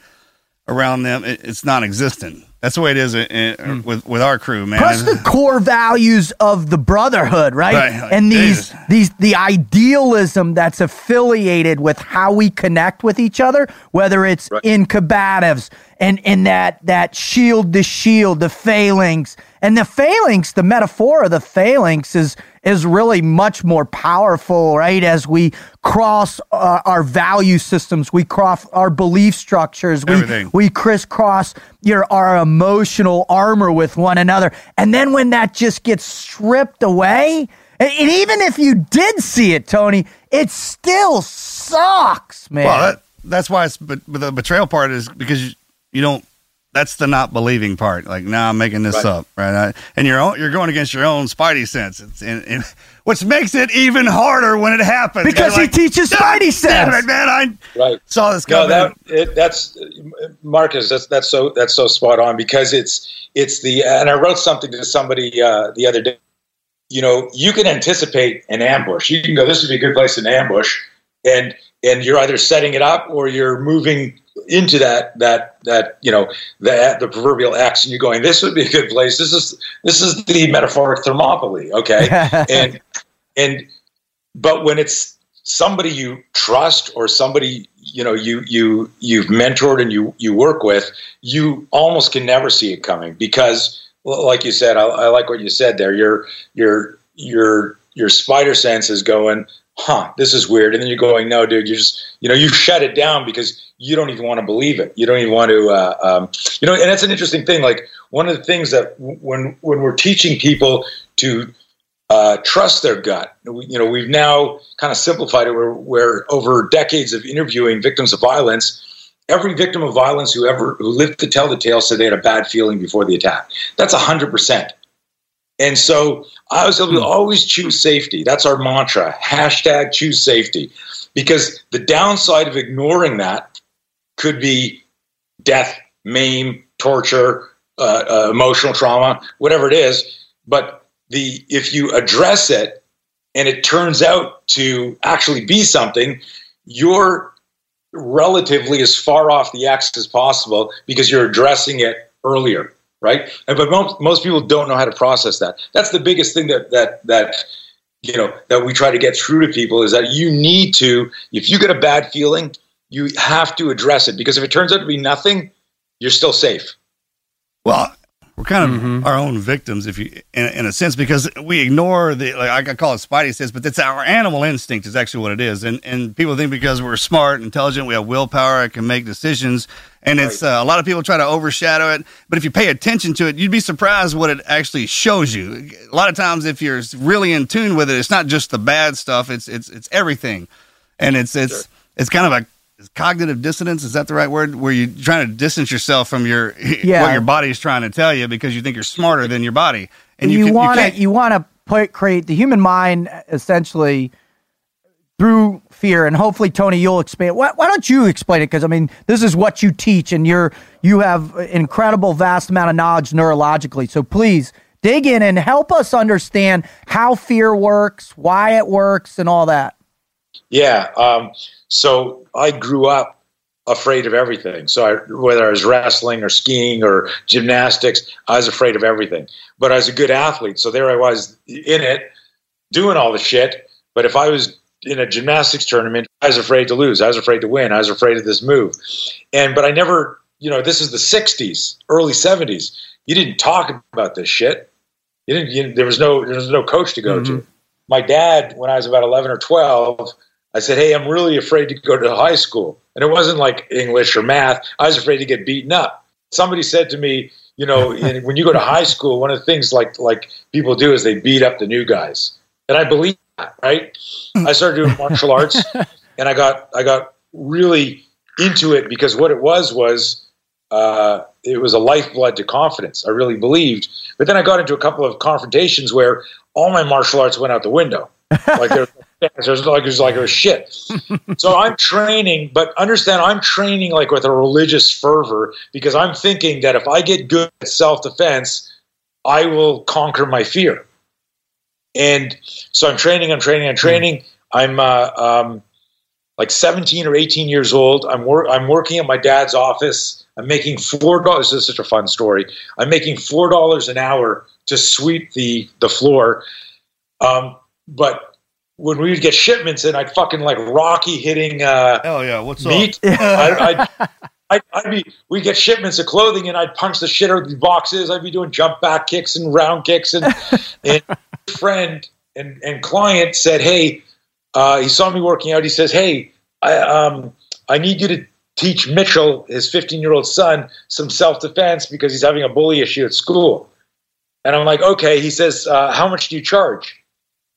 around them. It, it's non-existent. That's the way it is uh, uh, with with our crew, man. plus the core values of the brotherhood, right? Right, like, and these Jesus. these the idealism that's affiliated with how we connect with each other, whether it's Right. in combatives and in that that shield to shield, the phalanx. And the phalanx, the metaphor of the phalanx is is really much more powerful, right? As we cross uh, our value systems, we cross our belief structures, we we crisscross your our emotional armor with one another. And then when that just gets stripped away, and, and even if you did see it, Tony, it still sucks, man. Well, that, that's why it's but, but the betrayal part is because you, you don't that's the not believing part. Like, nah, I'm making this Right. up, right? I, and you're own, you're going against your own spidey sense, it's, and, and, which makes it even harder when it happens Because You're he teaches spidey Damn sense. it, man! I Right. saw this No, coming. that it, that's Marcus. That's that's so that's so spot on because it's it's the and I wrote something to somebody uh, the other day. You know, you can anticipate an ambush. You can go, "This would be a good place to ambush," and and you're either setting it up or you're moving into that that that you know the the proverbial X, and you're going, "This would be a good place." This is this is the metaphoric Thermopylae, okay? and and but when it's somebody you trust or somebody you know you you you've mentored and you you work with you almost can never see it coming because like you said I, I like what you said there your your your your spider sense is going huh this is weird and then you're going no dude you just you know you shut it down because you don't even want to believe it you don't even want to uh, um, you know and that's an interesting thing like one of the things that when when we're teaching people to uh, trust their gut. You know, we've now kind of simplified it where, where over decades of interviewing victims of violence, every victim of violence who ever who lived to tell the tale said they had a bad feeling before the attack. That's a hundred percent. And so I was able to always choose safety. That's our mantra. Hashtag choose safety. Because the downside of ignoring that could be death, maim, torture, uh, uh, emotional trauma, whatever it is. But the if you address it and it turns out to actually be something, you're relatively as far off the X as possible because you're addressing it earlier, right? And but most, most people don't know how to process that. That's the biggest thing that that that you know that we try to get through to people is that you need to if you get a bad feeling, you have to address it because if it turns out to be nothing, you're still safe. Well, we're kind of Mhm. our own victims, if you, in, in a sense, because we ignore the, like I call it spidey sense, but that's our animal instinct is actually what it is. And and people think because we're smart, intelligent, we have willpower, I can make decisions, and it's uh, a lot of people try to overshadow it. But if you pay attention to it, you'd be surprised what it actually shows you. A lot of times, if you're really in tune with it, it's not just the bad stuff; it's it's it's everything, and it's it's it's kind of a is cognitive dissonance is that the right word? Where you're trying to distance yourself from your Yeah. what your body is trying to tell you because you think you're smarter than your body. And you, want to you want to put create the human mind essentially through fear. And hopefully tony you'll explain why, why don't you explain it? Because i mean this is what you teach and you're you have an incredible vast amount of knowledge neurologically. So please dig in and help us understand how fear works why it works and all that Yeah. Um, so I grew up afraid of everything. So I, whether I was wrestling or skiing or gymnastics, I was afraid of everything. But I was a good athlete, so there I was in it, doing all the shit. But if I was in a gymnastics tournament, I was afraid to lose. I was afraid to win. I was afraid of this move. And but I never, you know, this is the '60s, early '70s. You didn't talk about this shit. You didn't. You, there was no. There was no coach to go to. My dad, when I was about 11 or 12, I said, Hey, I'm really afraid to go to high school. And it wasn't like English or math. I was afraid to get beaten up. Somebody said to me, you know, in, when you go to high school, one of the things like like people do is they beat up the new guys. And I believe that, right? I started doing martial arts and I got I got really into it because what it was was uh, it was a lifeblood to confidence. I really believed. But then I got into a couple of confrontations where all my martial arts went out the window. Like there there like it was like it was shit. so I'm training, but understand I'm training like with a religious fervor because I'm thinking that if I get good at self defense, I will conquer my fear. And so I'm training, I'm training, I'm training. I'm uh, um, like 17 or 18 years old. I'm wor- I'm working at my dad's office. I'm making four dollars. This is such a fun story. I'm making four dollars an hour to sweep the the floor. Um, but when we would get shipments in, I'd fucking like Rocky hitting uh, hell yeah what's meat. I, I'd, I'd, I'd be we get shipments of clothing and I'd punch the shit out of the boxes. I'd be doing jump back kicks and round kicks and and friend and, and client said, "Hey, uh, he saw me working out. He says, "Hey, I um I need you to teach Mitchell, his 15 year old son, some self defense because he's having a bully issue at school." And I'm like, "Okay." He says, uh, "How much do you charge?"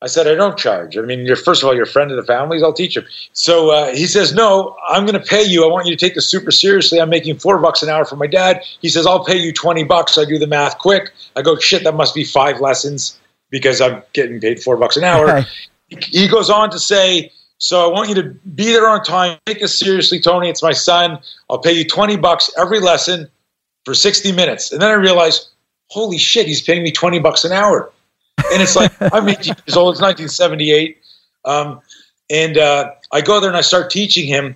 I said, I don't charge. I mean, you're first of all, you're a friend of the families. I'll teach him. So uh, he says, No, I'm going to pay you. I want you to take this super seriously. I'm making four bucks an hour for my dad. He says, I'll pay you 20 bucks. I do the math quick. I go, shit, that must be five lessons because I'm getting paid four bucks an hour. He goes on to say, So I want you to be there on time. Take this seriously, Tony. It's my son. I'll pay you 20 bucks every lesson for 60 minutes. And then I realized, holy shit, he's paying me 20 bucks an hour. And it's like, I'm 18 years old. It's 1978. Um, and uh, I go there and I start teaching him.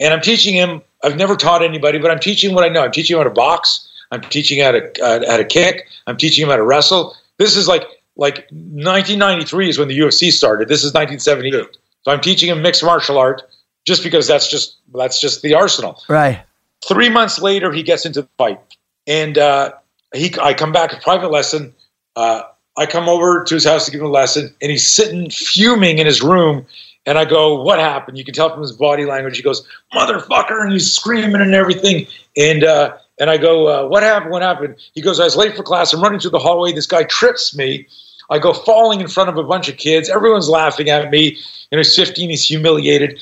And I'm teaching him, I've never taught anybody, but I'm teaching what I know. I'm teaching him how to box. I'm teaching him how to, uh, how to kick. I'm teaching him how to wrestle. This is like, like 1993 is when the UFC started. This is 1978. So I'm teaching him mixed martial art just because that's just, that's just the arsenal. Right. Three months later, he gets into the fight. And uh, he, I come back a private lesson. Uh, I come over to his house to give him a lesson, and he's sitting fuming in his room. And I go, "What happened?" You can tell from his body language. He goes, "Motherfucker!" and he's screaming and everything. And uh, and I go, uh, "What happened? What happened?" He goes, "I was late for class. I'm running through the hallway. This guy trips me. I go falling in front of a bunch of kids. Everyone's laughing at me. And he's 15. He's humiliated.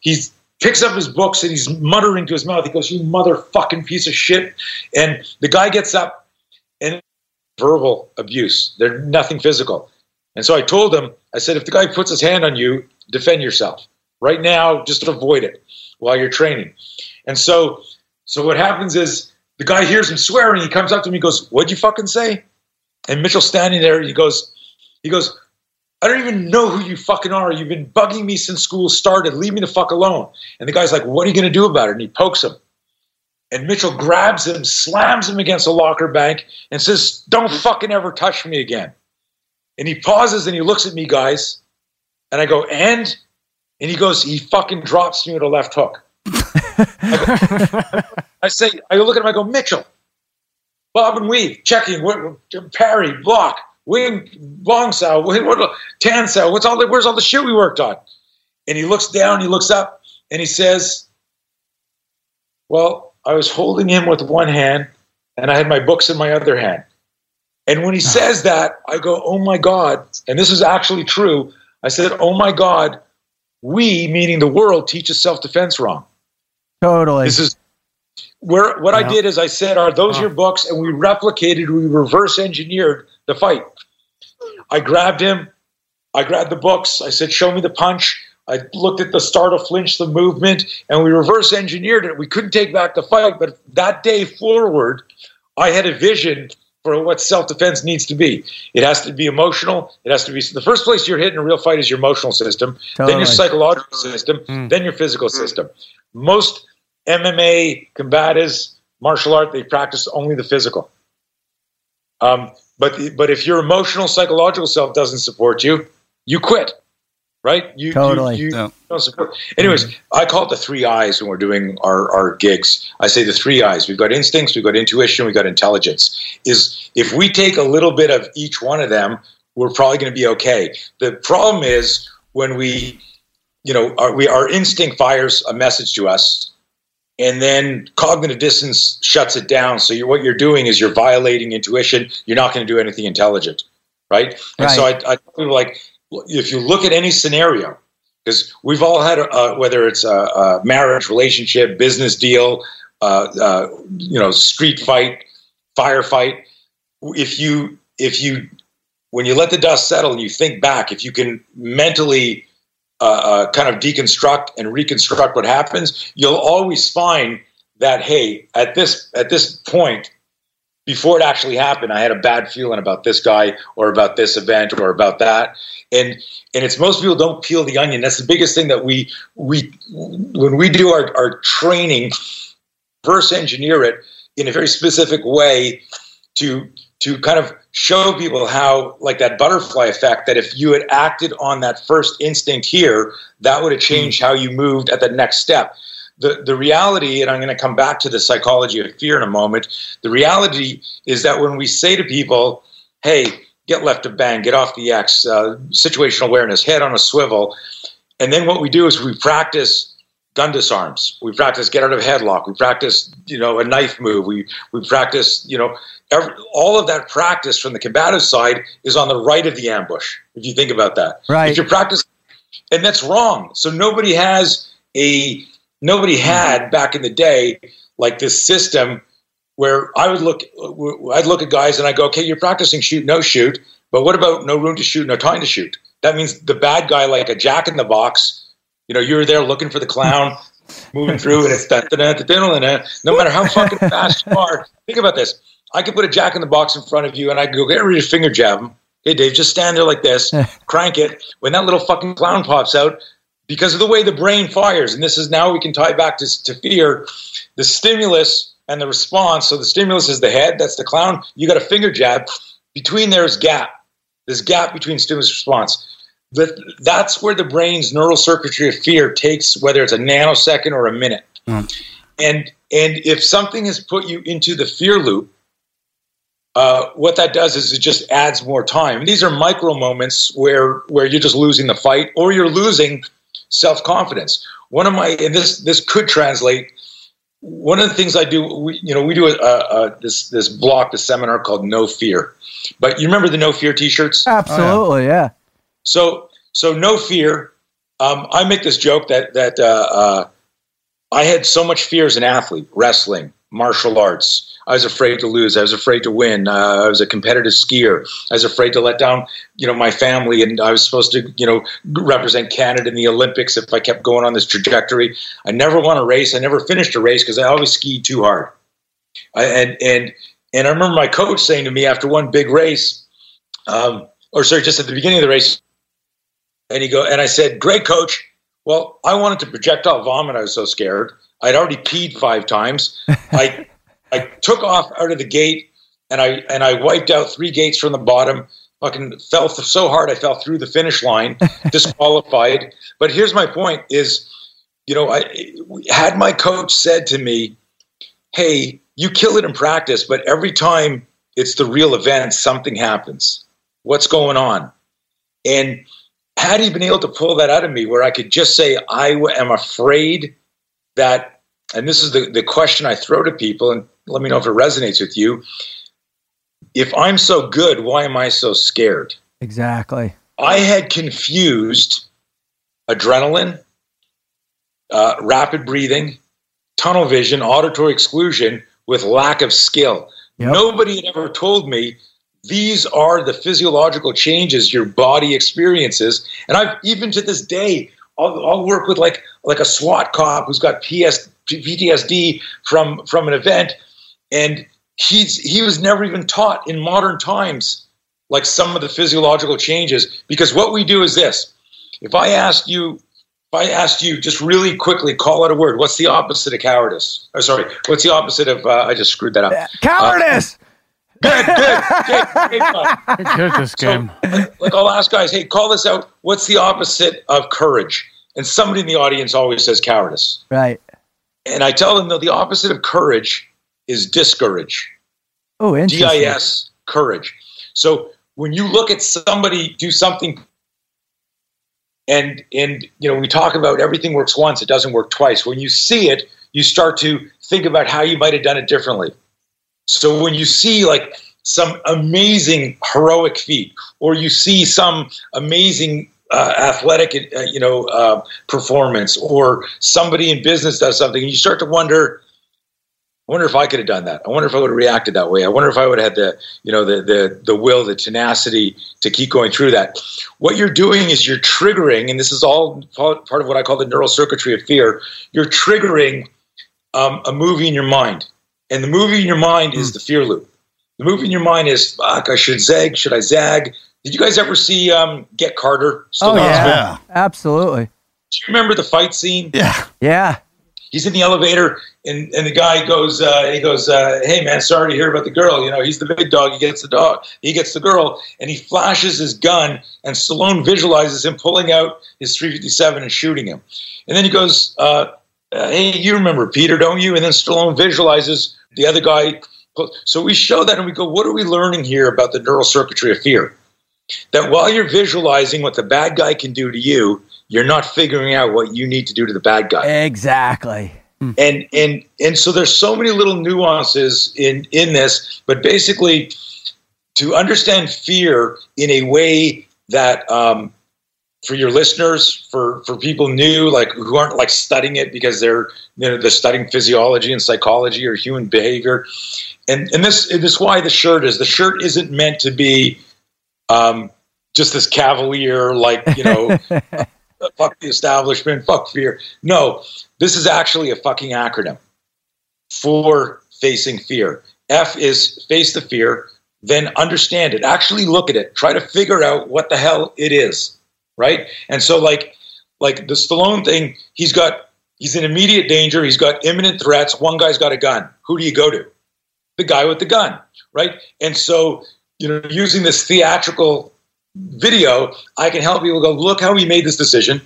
He picks up his books and he's muttering to his mouth. He goes, "You motherfucking piece of shit!" And the guy gets up and verbal abuse. They're nothing physical. And so I told him, I said, if the guy puts his hand on you, defend yourself. Right now, just avoid it while you're training. And so, so what happens is the guy hears him swearing. He comes up to me, and goes, "What'd you fucking say?" And Mitchell's standing there. He goes, he goes, I don't even know who you fucking are. You've been bugging me since school started. Leave me the fuck alone. And the guy's like, What are you going to do about it? And he pokes him. And Mitchell grabs him, slams him against a locker bank, and says, Don't fucking ever touch me again. And he pauses and he looks at me, guys. And I go, And? And he goes, He fucking drops me with a left hook. I, go, I say, I look at him, I go, Mitchell, Bob and weave, checking, what, parry, block, wing, bong sao, what, tan sao, what's all the, where's all the shit we worked on? And he looks down, he looks up, and he says, Well, I was holding him with one hand, and I had my books in my other hand. And when he ah. says that, I go, Oh my God. And this is actually true. I said, Oh my God, we, meaning the world, teaches self defense wrong. Totally. This is where what I did is I said, "Are those Huh. your books?" And we replicated, we reverse engineered the fight. I grabbed him, I grabbed the books. I said, "Show me the punch." I looked at the startle, flinch, the movement, and we reverse engineered it. We couldn't take back the fight, but that day forward, I had a vision for what self defense needs to be. It has to be emotional. It has to be the first place you're hit in a real fight is your emotional system, then your psychological system, then your physical system. Most MMA combatives, martial art, they practice only the physical. Um, but the, but if your emotional, psychological self doesn't support you, you quit. Right? You, you- Totally. You, Yeah. don't support. Anyways, mm-hmm. I call it the three eyes when we're doing our, our gigs. I say the three eyes. We've got instincts, we've got intuition, we've got intelligence. Is if we take a little bit of each one of them, we're probably going to be okay. The problem is when we, you know, our, we our instinct fires a message to us, and then cognitive dissonance shuts it down. So you're, what you're doing is you're violating intuition. You're not going to do anything intelligent, right? And so I, I tell people like, if you look at any scenario, because we've all had, uh, whether it's a, a marriage, relationship, business deal, uh, uh, you know, street fight, firefight. If you, if you, when you let the dust settle and you think back, if you can mentally uh, uh, kind of deconstruct and reconstruct what happens, you'll always find that hey, at this at this point, before it actually happened, I had a bad feeling about this guy or about this event or about that, and and it's most people don't peel the onion. That's the biggest thing that we we when we do our, our training, reverse engineer it in a very specific way to to kind of show people how like that butterfly effect that if you had acted on that first instinct here that would have changed how you moved at the next step the the reality and i'm going to come back to the psychology of fear in a moment the reality is that when we say to people hey get left of bang get off the x uh, situational awareness head on a swivel and then what we do is we practice gun disarms. We practice get out of headlock. We practice, you know, a knife move. We we practice, you know, every, all of that practice from the combative side is on the right of the ambush. If you think about that, Right. If you're practicing, and that's wrong. So nobody has a nobody mm-hmm. had back in the day like this system where I would look, I'd look at guys and I go, okay, you're practicing shoot, no shoot, but what about no room to shoot, no time to shoot? That means the bad guy, like a jack in the box, you know, you're there looking for the clown, moving through, and it's that, no matter how fucking fast you are. Think about this. I could put a jack in the box in front of you and I could go get ready to finger jab him. Hey, Dave, just stand there like this, crank it. When that little fucking clown pops out, because of the way the brain fires, and this is now we can tie back to, to fear, the stimulus and the response. So the stimulus is the head, that's the clown. You got a finger jab. Between there is gap. This gap between stimulus and response. That, that's where the brain's neural circuitry of fear takes, whether it's a nanosecond or a minute. And and if something has put you into the fear loop, uh, what that does is it just adds more time. And these are micro moments where where you're just losing the fight or you're losing self confidence. One of my and this this could translate. One of the things I do, we, you know, we do a, a, a, this this block, this seminar called No Fear. But you remember the No Fear T-shirts? Absolutely, yeah. So so no fear. Um, I make this joke that that uh, uh, I had so much fear as an athlete, wrestling, martial arts. I was afraid to lose. I was afraid to win. Uh, I was a competitive skier. I was afraid to let down, you know, my family, and I was supposed to, you know, represent Canada in the Olympics if I kept going on this trajectory. I never won a race. I never finished a race because I always skied too hard. I, and and and I remember my coach saying to me after one big race, um, or sorry, just at the beginning of the race, and he go, and I said, "Great coach." Well, I wanted to projectile vomit. I was so scared. I'd already peed five times. I I took off out of the gate, and I and I wiped out three gates from the bottom. Fucking fell th- so hard I fell through the finish line, disqualified. But here's my point: is you know, I had my coach said to me, "Hey, you kill it in practice, but every time it's the real event, something happens. What's going on?" And had he been able to pull that out of me, where I could just say, "I w- am afraid that," and this is the the question I throw to people, and let me know if it resonates with you. If I'm so good, why am I so scared? Exactly. I had confused adrenaline, uh, rapid breathing, tunnel vision, auditory exclusion with lack of skill. Yep. Nobody had ever told me these are the physiological changes your body experiences. And I've even to this day, I'll, I'll work with like like a SWAT cop who's got PS, PTSD from from an event, and he's he was never even taught in modern times like some of the physiological changes because what we do is this if i asked you if i asked you just really quickly call out a word what's the opposite of cowardice oh, sorry what's the opposite of uh, i just screwed that up Cowardice. good good okay, okay, fine. Good this game. like i'll ask guys hey call this out what's the opposite of courage and somebody in the audience always says cowardice right. and i tell them that the opposite of courage is discourage Oh, interesting. DIS, courage. So when you look at somebody do something, and and you know we talk about everything works once, it doesn't work twice. When you see it, you start to think about how you might have done it differently. So when you see like some amazing heroic feat, or you see some amazing uh, athletic, uh, you know, uh, performance, or somebody in business does something, and you start to wonder. I wonder if I could have done that. I wonder if I would have reacted that way. I wonder if I would have had the, you know, the the the will, the tenacity to keep going through that. What you're doing is you're triggering, and this is all part of what I call the neural circuitry of fear. You're triggering um, a movie in your mind, and the movie in your mind is the fear loop. The movie in your mind is, fuck, I should zag, should I zag? Did you guys ever see um, Get Carter? Oh yeah, Yeah. absolutely. Do you remember the fight scene? Yeah. Yeah. He's in the elevator and, and the guy goes uh, he goes uh, hey man sorry to hear about the girl. You know he's the big dog. He gets the dog. He gets the girl and he flashes his gun and Stallone visualizes him pulling out his 357 and shooting him. And then he goes uh, uh, hey you remember Peter don't you? And then Stallone visualizes the other guy. So we show that and we go what are we learning here about the neural circuitry of fear? That while you're visualizing what the bad guy can do to you you're not figuring out what you need to do to the bad guy. Exactly. and and and so there's so many little nuances in in this but basically to understand fear in a way that um, for your listeners for for people new like who aren't like studying it because they're you know they're studying physiology and psychology or human behavior. And and this this is why the shirt is. The shirt isn't meant to be um, just this cavalier like you know fuck the establishment fuck fear no this is actually a fucking acronym for facing fear. F is face the fear, then understand it. Actually look at it. Try to figure out what the hell it is. Right? And so like like the Stallone thing, he's got he's in immediate danger, he's got imminent threats, one guy's got a gun. Who do you go to? The guy with the gun, right? And so, you know, using this theatrical video, I can help people go, look how we made this decision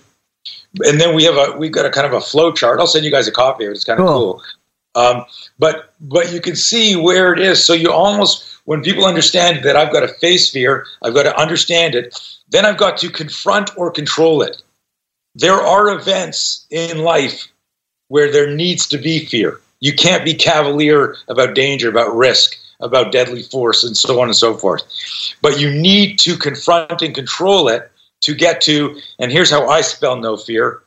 and then we have a we've got a kind of a flow chart. I'll send you guys a copy of it. It's kind of Cool. cool. Um, but but you can see where it is. So you almost when people understand that I've got to face fear, I've got to understand it. Then I've got to confront or control it. There are events in life where there needs to be fear. You can't be cavalier about danger, about risk, about deadly force, and so on and so forth. But you need to confront and control it to get to, and here's how I spell no fear.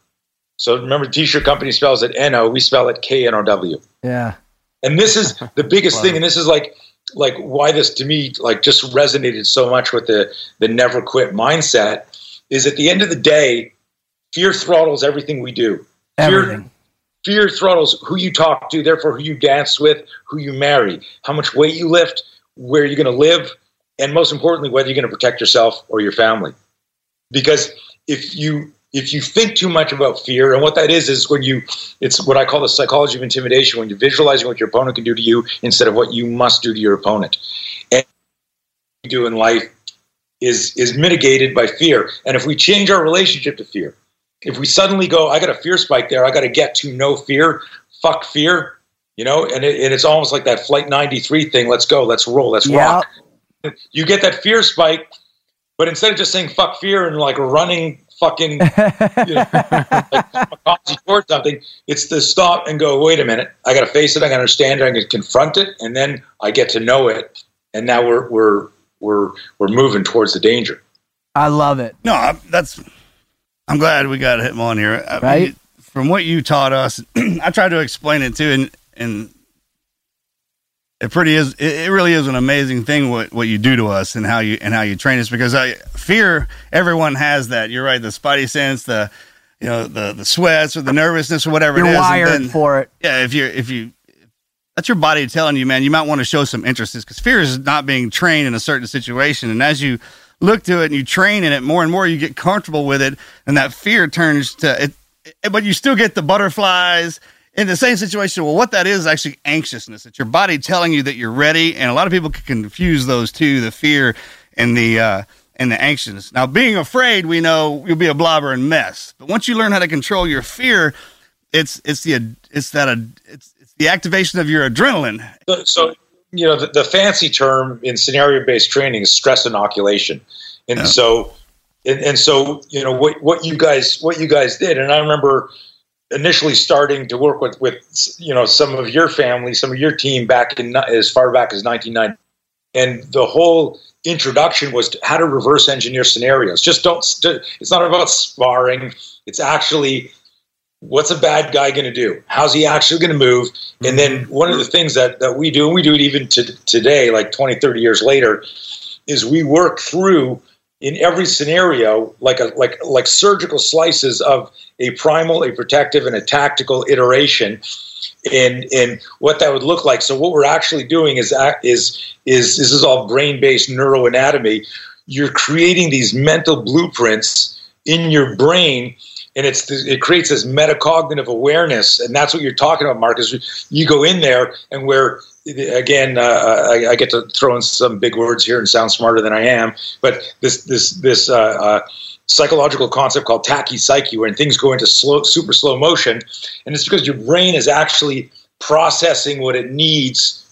So remember, the t-shirt company spells it N-O, we spell it K-N-O-W. Yeah. And this is the biggest thing, and this is like like why this to me like just resonated so much with the the never quit mindset is at the end of the day, fear throttles everything we do. Everything. fear throttles who you talk to, therefore who you dance with, who you marry, how much weight you lift, where you're going to live, and most importantly, whether you're going to protect yourself or your family. Because if you if you think too much about fear, and what that is is when you it's what I call the psychology of intimidation, when you're visualizing what your opponent can do to you instead of what you must do to your opponent. And we do in life is is mitigated by fear. And if we change our relationship to fear, if we suddenly go, I got a fear spike there, I got to get to no fear, fuck fear, you know, and, it, and it's almost like that Flight 93 thing. Let's go, let's roll, let's Yeah. rock. You get that fear spike, but instead of just saying fuck fear and like running fucking you know, like towards something, it's to stop and go, wait a minute, I got to face it, I got to understand it, I got to confront it, and then I get to know it, and now we're we're we're we're moving towards the danger. I love it. No, I, that's. I'm glad we got him on here. I Right? mean, from what you taught us, I tried to explain it too, and and it pretty is. It, it really is an amazing thing what what you do to us and how you and how you train us because I fear everyone has that. You're right. The spidey sense, the you know the the sweats or the nervousness or whatever You're it is. wired then- for it. yeah, if you're if you that's your body telling you, man, you might want to show some interest because fear is not being trained in a certain situation. And as you look to it and you train in it more and more, you get comfortable with it, and that fear turns to it. But you still get the butterflies in the same situation. Well, what that is is actually anxiousness. It's your body telling you that you're ready, and a lot of people can confuse those two: the fear and the uh, and the anxiousness. Now, being afraid, we know you'll be a blobber and mess. But once you learn how to control your fear, it's it's the it's that it's it's the activation of your adrenaline. So you know, the, the fancy term in scenario-based training is stress inoculation, and Yeah. so, and, and so, you know, what what you guys what you guys did, and I remember initially starting to work with with you know some of your family, some of your team back in as far back as 1990, and the whole introduction was to how to reverse engineer scenarios. Just don't. St- it's not about sparring. It's actually what's a bad guy going to do? How's he actually going to move? And then mm-hmm. one of the things that, that we do, and we do it even to today, like 20, 30 years later, is we work through in every scenario like a like like surgical slices of a primal, a protective, and a tactical iteration. And, and what that would look like. So what we're actually doing is is is this is all brain based neuroanatomy. You're creating these mental blueprints in your brain and it's it creates this metacognitive awareness, and that's what you're talking about, Marcus. You go in there, and where again, uh, I, I get to throw in some big words here and sound smarter than I am, but this this this uh, uh, psychological concept called tachypsyche, where things go into slow, super slow motion, and it's because your brain is actually processing what it needs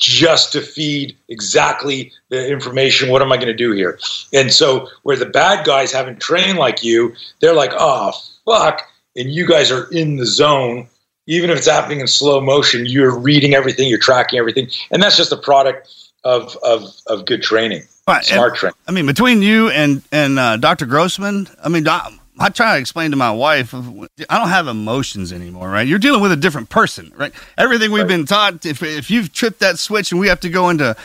just to feed exactly the information. What am I going to do here? And so, where the bad guys haven't trained like you, they're like, oh, fuck. And you guys are in the zone. Even if it's happening in slow motion, you're reading everything, you're tracking everything. And that's just a product of, of, of good training, Right, smart and- training. I mean, between you and and uh, Dr. Grossman, I mean, I, I try to explain to my wife, I don't have emotions anymore, right? You're dealing with a different person, right? Everything we've Right. been taught, if if you've tripped that switch and we have to go into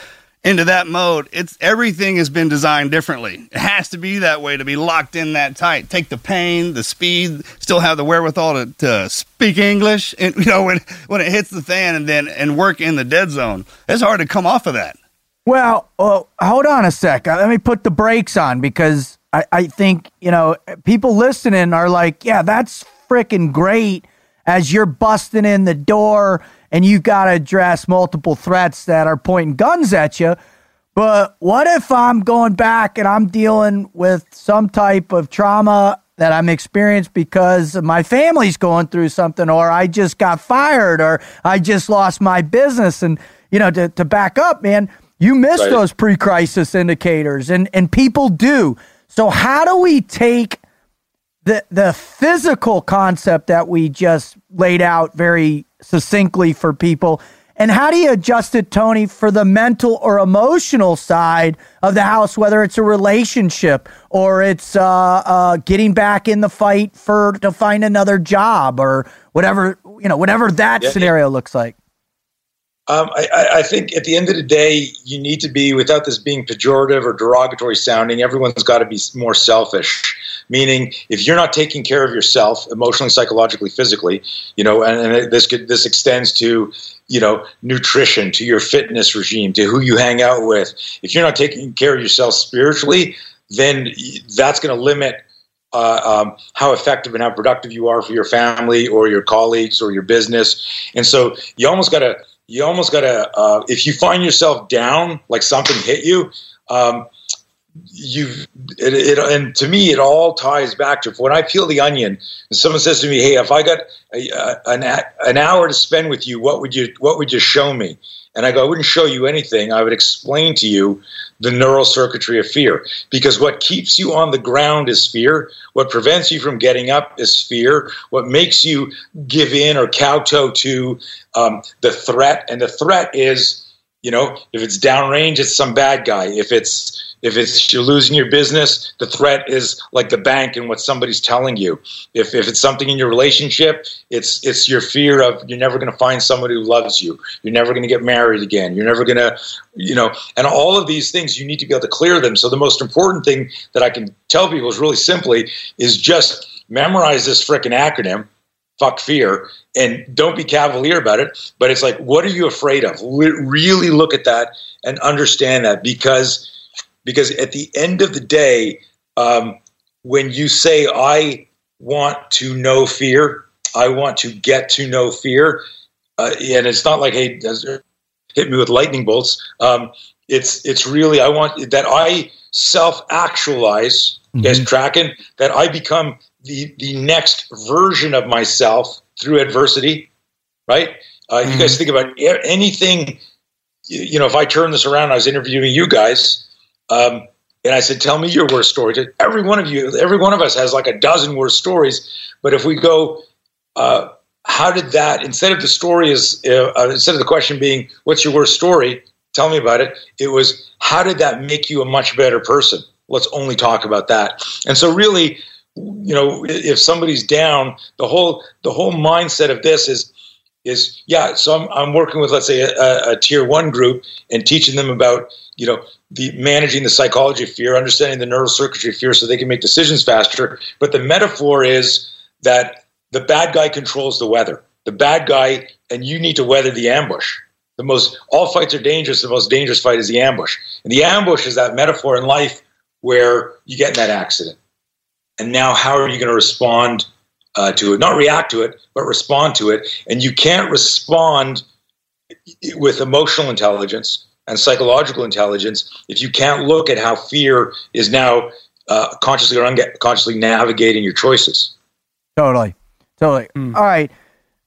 into that mode, it's everything has been designed differently. It has to be that way to be locked in that tight. Take the pain, the speed, still have the wherewithal to, to speak English, and you know when when it hits the fan, and then and work in the dead zone. It's hard to come off of that. Well, well, hold on a sec. Uh, Let me put the brakes on because I, I think, you know, people listening are like, yeah, that's freaking great as you're busting in the door and you got to address multiple threats that are pointing guns at you. But what if I'm going back and I'm dealing with some type of trauma that I'm experienced because my family's going through something, or I just got fired, or I just lost my business? And, you know, to, to back up, man, you miss Right. those pre crisis indicators, and, and people do. So, how do we take the the physical concept that we just laid out very succinctly for people and how do you adjust it tony for the mental or emotional side of the house whether it's a relationship or it's uh, uh, getting back in the fight for to find another job or whatever you know whatever that Yeah. scenario looks like Um, I, I- think at the end of the day, you need to be, without this being pejorative or derogatory sounding, everyone's got to be more selfish. Meaning, if you're not taking care of yourself emotionally, psychologically, physically, you know, and, and this could, this extends to, you know, nutrition, to your fitness regime, to who you hang out with. If you're not taking care of yourself spiritually, then that's going to limit uh, um, how effective and how productive you are for your family or your colleagues or your business. And so you almost got to, you almost got to, uh, if you find yourself down, like something hit you, um, you've, it, it, and to me, it all ties back to when I peel the onion and someone says to me, Hey, if I got a, a, an, an hour to spend with you, what would you, what would you show me? And I go, I wouldn't show you anything. I would explain to you the neural circuitry of fear. Because what keeps you on the ground is fear. What prevents you from getting up is fear. What makes you give in or kowtow to um, the threat, and the threat is, you know, if it's downrange, it's some bad guy. If it's if it's you're losing your business, the threat is like the bank and what somebody's telling you. If if it's something in your relationship, it's it's your fear of you're never going to find somebody who loves you. You're never going to get married again. You're never going to, you know, and all of these things you need to be able to clear them. So the most important thing that I can tell people is really simply is just memorize this frickin' acronym fuck fear and don't be cavalier about it but it's like what are you afraid of really look at that and understand that because because at the end of the day um, when you say i want to know fear i want to get to know fear uh, and it's not like hey hit me with lightning bolts? Um, it's it's really i want that i self actualize as tracking that i become the the next version of myself through adversity right? Uh, you guys think about anything you know if i turn this around i was interviewing you guys um, and i said tell me your worst story every one of you every one of us has like a dozen worst stories. But if we go uh, how did that instead of the story is uh, uh, instead of the question being what's your worst story? Tell me about it. It was how did that make you a much better person? Let's only talk about that. And so really you know if somebody's down the whole the whole mindset of this is is yeah so i'm, I'm working with let's say a, a tier one group and teaching them about you know the managing the psychology of fear understanding the neural circuitry of fear so they can make decisions faster. But the metaphor is that the bad guy controls the weather. The bad guy and you need to weather the ambush. The most all fights are dangerous. The most dangerous fight is the ambush. And the ambush is that metaphor in life where you get in that accident. And now how are you going to respond uh, to it? Not react to it but respond to it. And you can't respond with emotional intelligence and psychological intelligence if you can't look at how fear is now uh, consciously or unconsciously navigating your choices Totally. Totally. All right.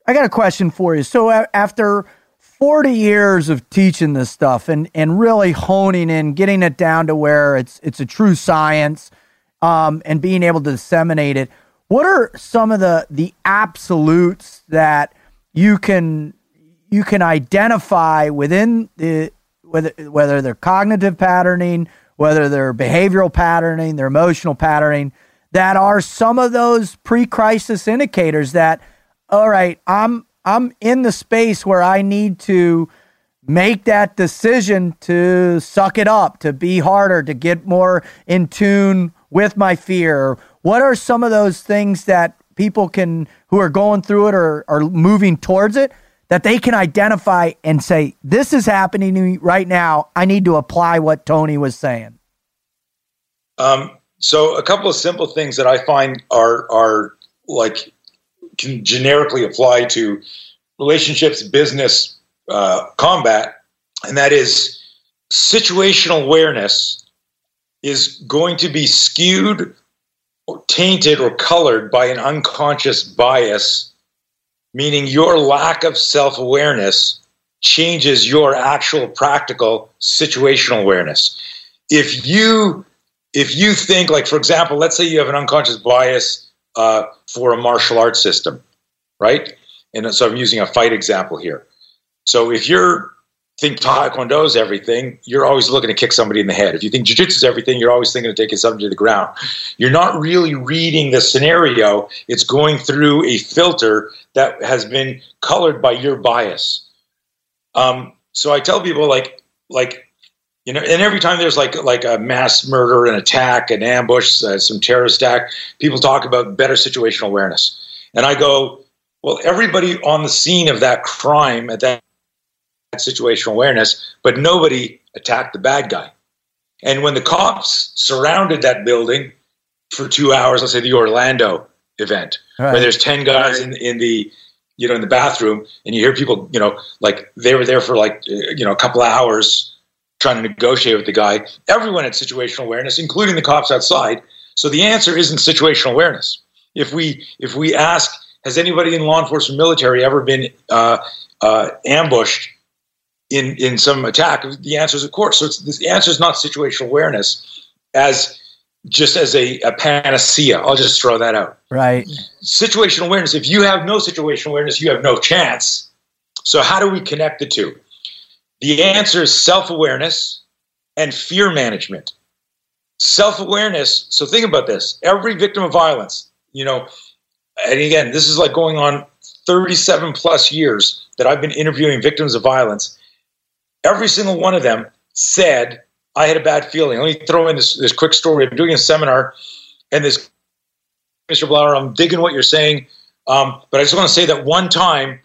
I got a question for you. So a- after 40 years of teaching this stuff and, and really honing in, getting it down to where it's it's a true science, um, and being able to disseminate it. What are some of the the absolutes that you can you can identify within the whether whether they're cognitive patterning, whether they're behavioral patterning, their emotional patterning, that are some of those pre-crisis indicators that all right, I'm I'm in the space where I need to make that decision to suck it up, to be harder, to get more in tune with my fear. What are some of those things that people can who are going through it or are moving towards it that they can identify and say, This is happening to me right now. I need to apply what Tony was saying. Um, so a couple of simple things that I find are are like can generically apply to relationships, business, uh, combat, and that is situational awareness is going to be skewed or tainted or colored by an unconscious bias, meaning your lack of self awareness changes your actual practical situational awareness. If you if you think like for example let's say you have an unconscious bias uh, for a martial arts system, right? And so I'm using a fight example here. So if you're think taekwondo is everything, you're always looking to kick somebody in the head. If you think jiu-jitsu is everything, you're always thinking of taking somebody to the ground. You're not really reading the scenario. It's going through a filter that has been colored by your bias. Um, so I tell people like like you know, and every time there's like like a mass murder, an attack, an ambush, uh, some terrorist attack, people talk about better situational awareness. And I go, well, everybody on the scene of that crime at that situational awareness, but nobody attacked the bad guy. And when the cops surrounded that building for two hours, let's say the Orlando event, right. where there's ten guys in in the you know in the bathroom, and you hear people, you know, like they were there for like you know a couple of hours trying to negotiate with the guy. Everyone had situational awareness, including the cops outside. So the answer isn't situational awareness. If we if we ask, has anybody in law enforcement, military ever been uh, uh, ambushed in in some attack? The answer is of course. So the answer is not situational awareness as just as a, a panacea. I'll just throw that out. Right. Situational awareness. If you have no situational awareness, you have no chance. So how do we connect the two? The answer is self awareness and fear management. Self awareness. So think about this every victim of violence, you know, and again, this is like going on 37 plus years that I've been interviewing victims of violence. Every single one of them said, I had a bad feeling. Let me throw in this, this quick story. I'm doing a seminar, and this, Mr. Blauer, I'm digging what you're saying. Um, but I just want to say that one time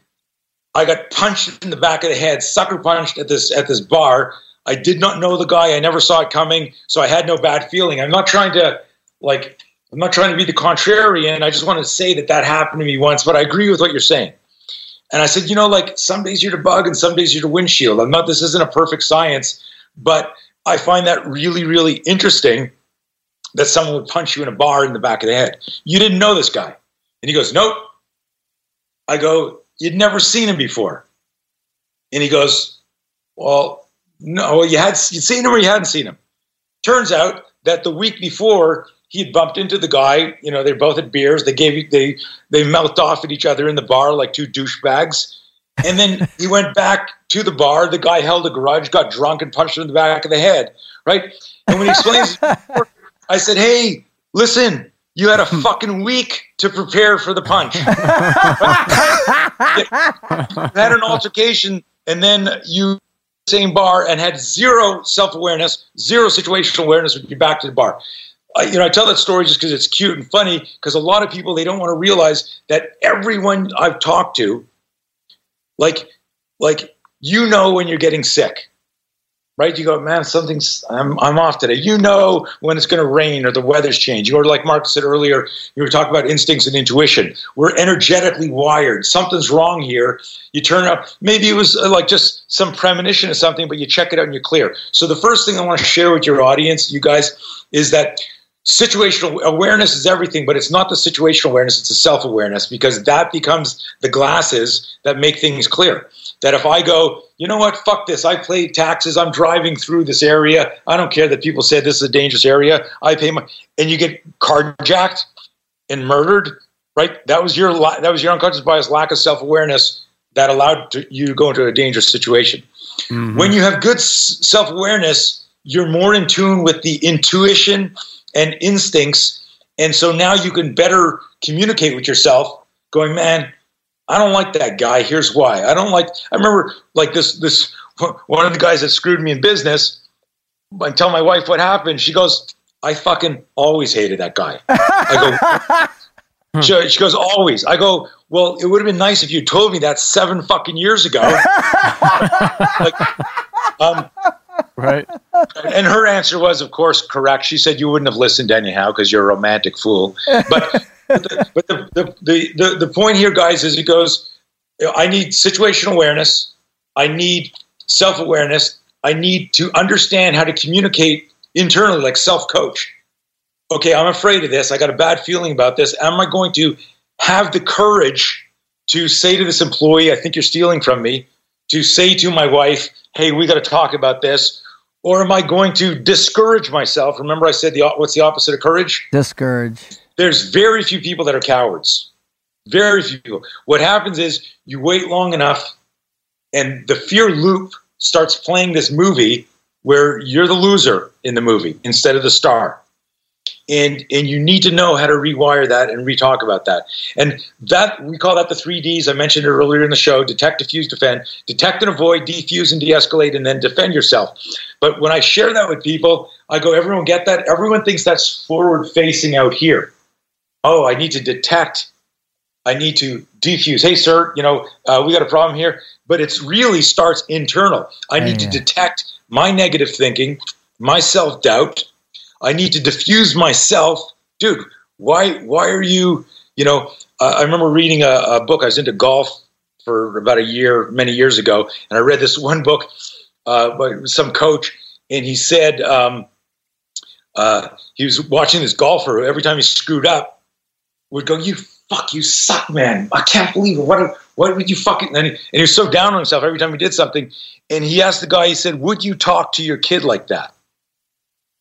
I got punched in the back of the head, sucker punched at this at this bar. I did not know the guy. I never saw it coming, so I had no bad feeling. I'm not trying to like I'm not trying to be the contrarian. I just want to say that that happened to me once, but I agree with what you're saying. And I said, you know, like some days you're the bug and some days you're the windshield. I'm not. This isn't a perfect science, but I find that really, really interesting that someone would punch you in a bar in the back of the head. You didn't know this guy, and he goes, nope. I go, You'd never seen him before. And he goes, Well, no, you had you'd seen him or you hadn't seen him. Turns out that the week before he had bumped into the guy, you know, they both had beers, they gave they they mouthed off at each other in the bar like two douchebags. And then he went back to the bar. The guy held a grudge, got drunk, and punched him in the back of the head. Right? And when he explains, I said, "Hey, listen, you had a hmm. fucking week to prepare for the punch. had an altercation, and then you same bar and had zero self awareness, zero situational awareness. Would be back to the bar. I, you know, I tell that story just because it's cute and funny. Because a lot of people they don't want to realize that everyone I've talked to, like, like you know when you're getting sick right? You go, man, something's, I'm, I'm off today. You know when it's going to rain or the weather's changing. Or like Mark said earlier, you were talking about instincts and intuition. We're energetically wired. Something's wrong here. You turn up, maybe it was uh, like just some premonition or something, but you check it out and you're clear. So the first thing I want to share with your audience, you guys, is that situational awareness is everything, but it's not the situational awareness, it's the self awareness because that becomes the glasses that make things clear. That if I go, you know what, fuck this, I paid taxes, I'm driving through this area, I don't care that people said this is a dangerous area, I pay my, and you get carjacked and murdered, right? That was your that was your unconscious bias, lack of self awareness that allowed to, you to go into a dangerous situation. Mm-hmm. When you have good self awareness, you're more in tune with the intuition and instincts. And so now you can better communicate with yourself, going, man, I don't like that guy. Here's why. I don't like. I remember like this. This one of the guys that screwed me in business. I tell my wife what happened. She goes, "I fucking always hated that guy." I go. she, she goes, "Always." I go, "Well, it would have been nice if you told me that seven fucking years ago." like, um, right. And her answer was, of course, correct. She said you wouldn't have listened anyhow because you're a romantic fool. But but, the, but the, the, the, the point here, guys, is it goes, I need situational awareness. I need self awareness. I need to understand how to communicate internally, like self coach. Okay, I'm afraid of this. I got a bad feeling about this. Am I going to have the courage to say to this employee, I think you're stealing from me, to say to my wife, hey, we got to talk about this? Or am I going to discourage myself? Remember, I said the what's the opposite of courage? Discourage. There's very few people that are cowards. Very few people. What happens is you wait long enough, and the fear loop starts playing this movie where you're the loser in the movie instead of the star and and you need to know how to rewire that and re-talk about that. And that we call that the three d's. I mentioned it earlier in the show detect defuse defend. Detect and avoid defuse and de-escalate and then defend yourself. But when i share that with people i go everyone get that? Everyone thinks that's forward facing out here. Oh i need to detect. I need to defuse. Hey sir you know uh, we got a problem here. But it really starts internal. I need yeah. to detect my negative thinking my self-doubt I need to defuse myself, dude. Why? Why are you? You know, uh, I remember reading a, a, book. I was into golf for about a year, many years ago, and I read this one book uh, by some coach, and he said um, uh, he was watching this golfer. Every time he screwed up, would go, "You fuck, you suck, man! I can't believe it. What? What would you fucking?" And he, and he was so down on himself every time he did something. And he asked the guy. He said, "Would you talk to your kid like that?"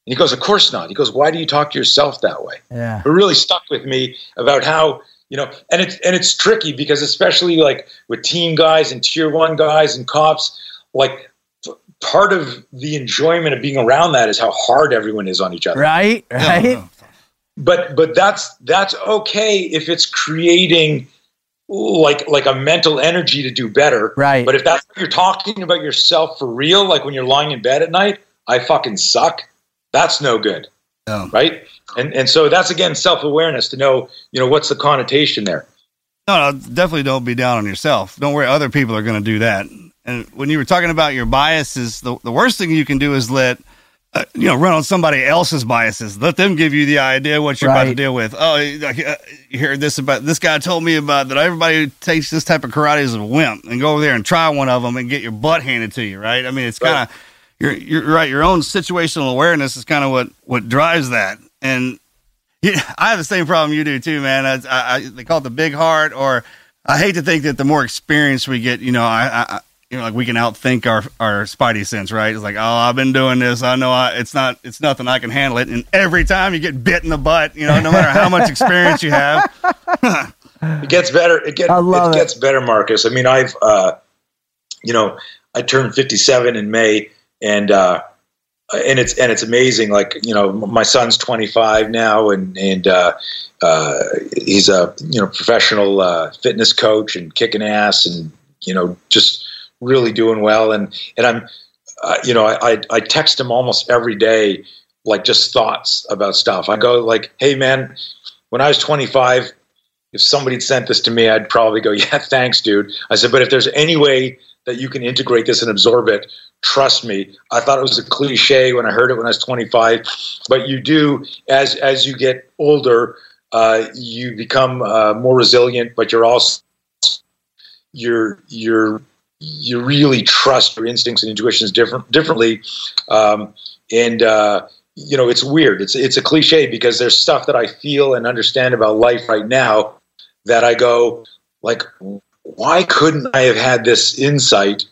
And he goes, Of course not. He goes, Why do you talk to yourself that way? Yeah. It really stuck with me about how, you know, and it's and it's tricky because especially like with team guys and tier one guys and cops, like part of the enjoyment of being around that is how hard everyone is on each other. Right. Right. But but that's that's okay if it's creating like like a mental energy to do better. Right. But if that's you're talking about yourself for real, like when you're lying in bed at night, I fucking suck that's no good. Yeah. Right. And and so that's again self awareness to know, you know, what's the connotation there. No, no, definitely don't be down on yourself. Don't worry, other people are going to do that. And when you were talking about your biases, the, the worst thing you can do is let uh, you know run on somebody else's biases. Let them give you the idea what you're right. about to deal with. Oh, uh, you hear this about this guy told me about that. Everybody who takes this type of karate is a wimp, and go over there and try one of them and get your butt handed to you. Right? I mean, it's kind of. Right you're you're right. Your own situational awareness is kind of what what drives that. And yeah, I have the same problem you do too, man. I, I, they call it the big heart, or I hate to think that the more experience we get, you know, I, I you know, like we can outthink our our spidey sense, right? It's like, oh, I've been doing this. I know I, it's not, it's nothing. I can handle it. And every time you get bit in the butt, you know, no matter how much experience you have, it gets better. It, get, it, it gets better, Marcus. I mean, I've, uh, you know, I turned 57 in May and uh, and it's and it's amazing. Like you know, my son's 25 now, and and uh, uh, he's a you know professional uh, fitness coach and kicking ass, and you know just really doing well. And and I'm uh, you know I, I I text him almost every day, like just thoughts about stuff. I go like, hey man, when I was 25. If somebody sent this to me, I'd probably go, "Yeah, thanks, dude." I said, "But if there's any way that you can integrate this and absorb it, trust me. I thought it was a cliche when i heard it when i was 25 but you do as as you get older uh, you become uh, more resilient but you're also you're you're you really trust your instincts and intuitions different differently. Um, and uh, you know, it's weird. It's it's a cliche because there's stuff that I feel and understand about life right now that I go like, why couldn't I have had this insight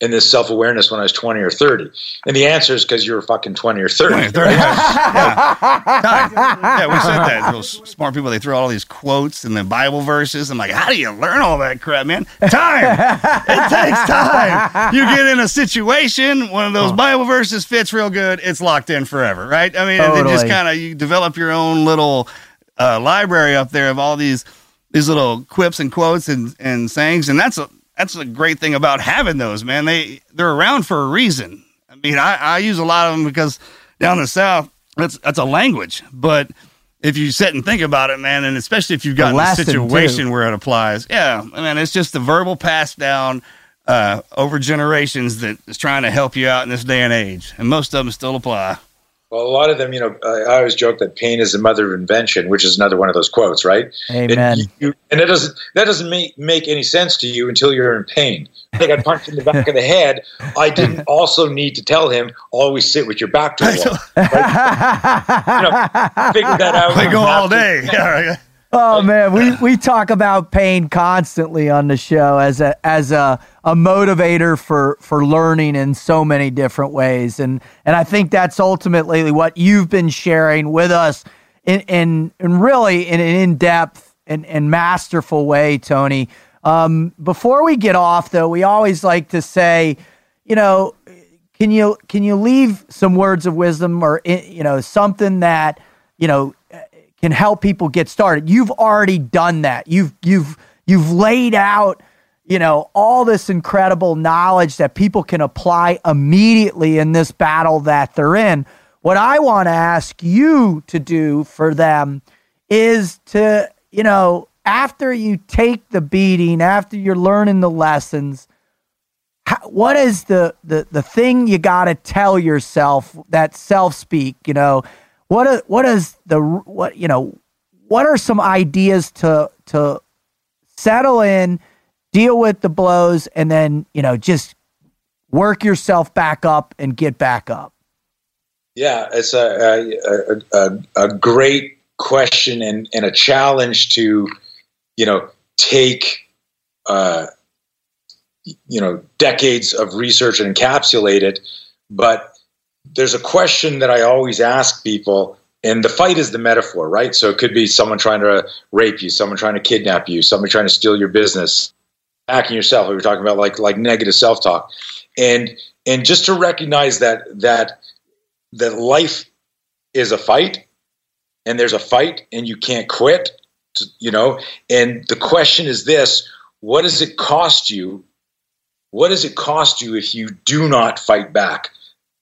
and this self awareness when I was 20 or 30? And the answer is because you were fucking 20 or 30. 20, 30, yeah. Time. Yeah, we said that. Those smart people, they throw all these quotes and the Bible verses. I'm like, how do you learn all that crap, man? Time. it takes time. You get in a situation, one of those Bible verses fits real good, it's locked in forever, right? I mean, it just kind of, you develop your own little uh, library up there of all these these little quips and quotes and, and sayings. And that's a, that's a great thing about having those, man. They, they're around for a reason. I mean, I, I use a lot of them because down the South, that's, that's a language. But if you sit and think about it, man, and especially if you've got a situation too. where it applies, yeah, I mean, it's just the verbal pass down uh, over generations that is trying to help you out in this day and age. And most of them still apply. Well, a lot of them, you know, I always joke that pain is the mother of invention, which is another one of those quotes, right? Amen. And, you, and it doesn't that doesn't make make any sense to you until you're in pain. I got punched in the back of the head. I didn't also need to tell him always sit with your back to the wall. You know, figure that out. They go all day. Yeah, right. Oh man, we, we talk about pain constantly on the show as a as a, a motivator for for learning in so many different ways, and and I think that's ultimately what you've been sharing with us in in, in really in an in depth and, and masterful way, Tony. Um, before we get off, though, we always like to say, you know, can you can you leave some words of wisdom or you know something that you know can help people get started. You've already done that. You've you've you've laid out, you know, all this incredible knowledge that people can apply immediately in this battle that they're in. What I want to ask you to do for them is to, you know, after you take the beating, after you're learning the lessons, how, what is the the the thing you got to tell yourself that self speak you know what are, what is the what you know what are some ideas to to settle in deal with the blows and then you know just work yourself back up and get back up Yeah, it's a a, a, a great question and, and a challenge to, you know, take, uh, you know, decades of research and encapsulate it. But there's a question that I always ask people, and the fight is the metaphor, right? So it could be someone trying to rape you, someone trying to kidnap you, someone trying to steal your business, hacking yourself. We were talking about like like negative self talk, and and just to recognize that that that life is a fight and there's a fight and you can't quit you know and the question is this what does it cost you what does it cost you if you do not fight back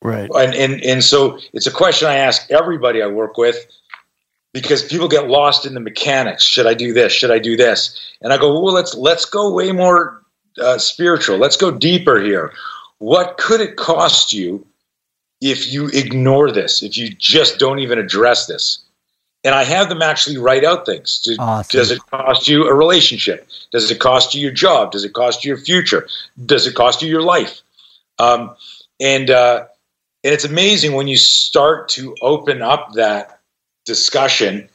right. And and, and so it's a question i ask everybody i work with because people get lost in the mechanics. Should i do this? Should i do this? And i go well let's let's go way more uh, spiritual. Let's go deeper here. What could it cost you if you ignore this if you just don't even address this? And i have them actually write out things. Do- Awesome. does it cost you a relationship? Does it cost you your job? Does it cost you your future? Does it cost you your life? Um, and uh, and it's amazing when you start to open up that discussion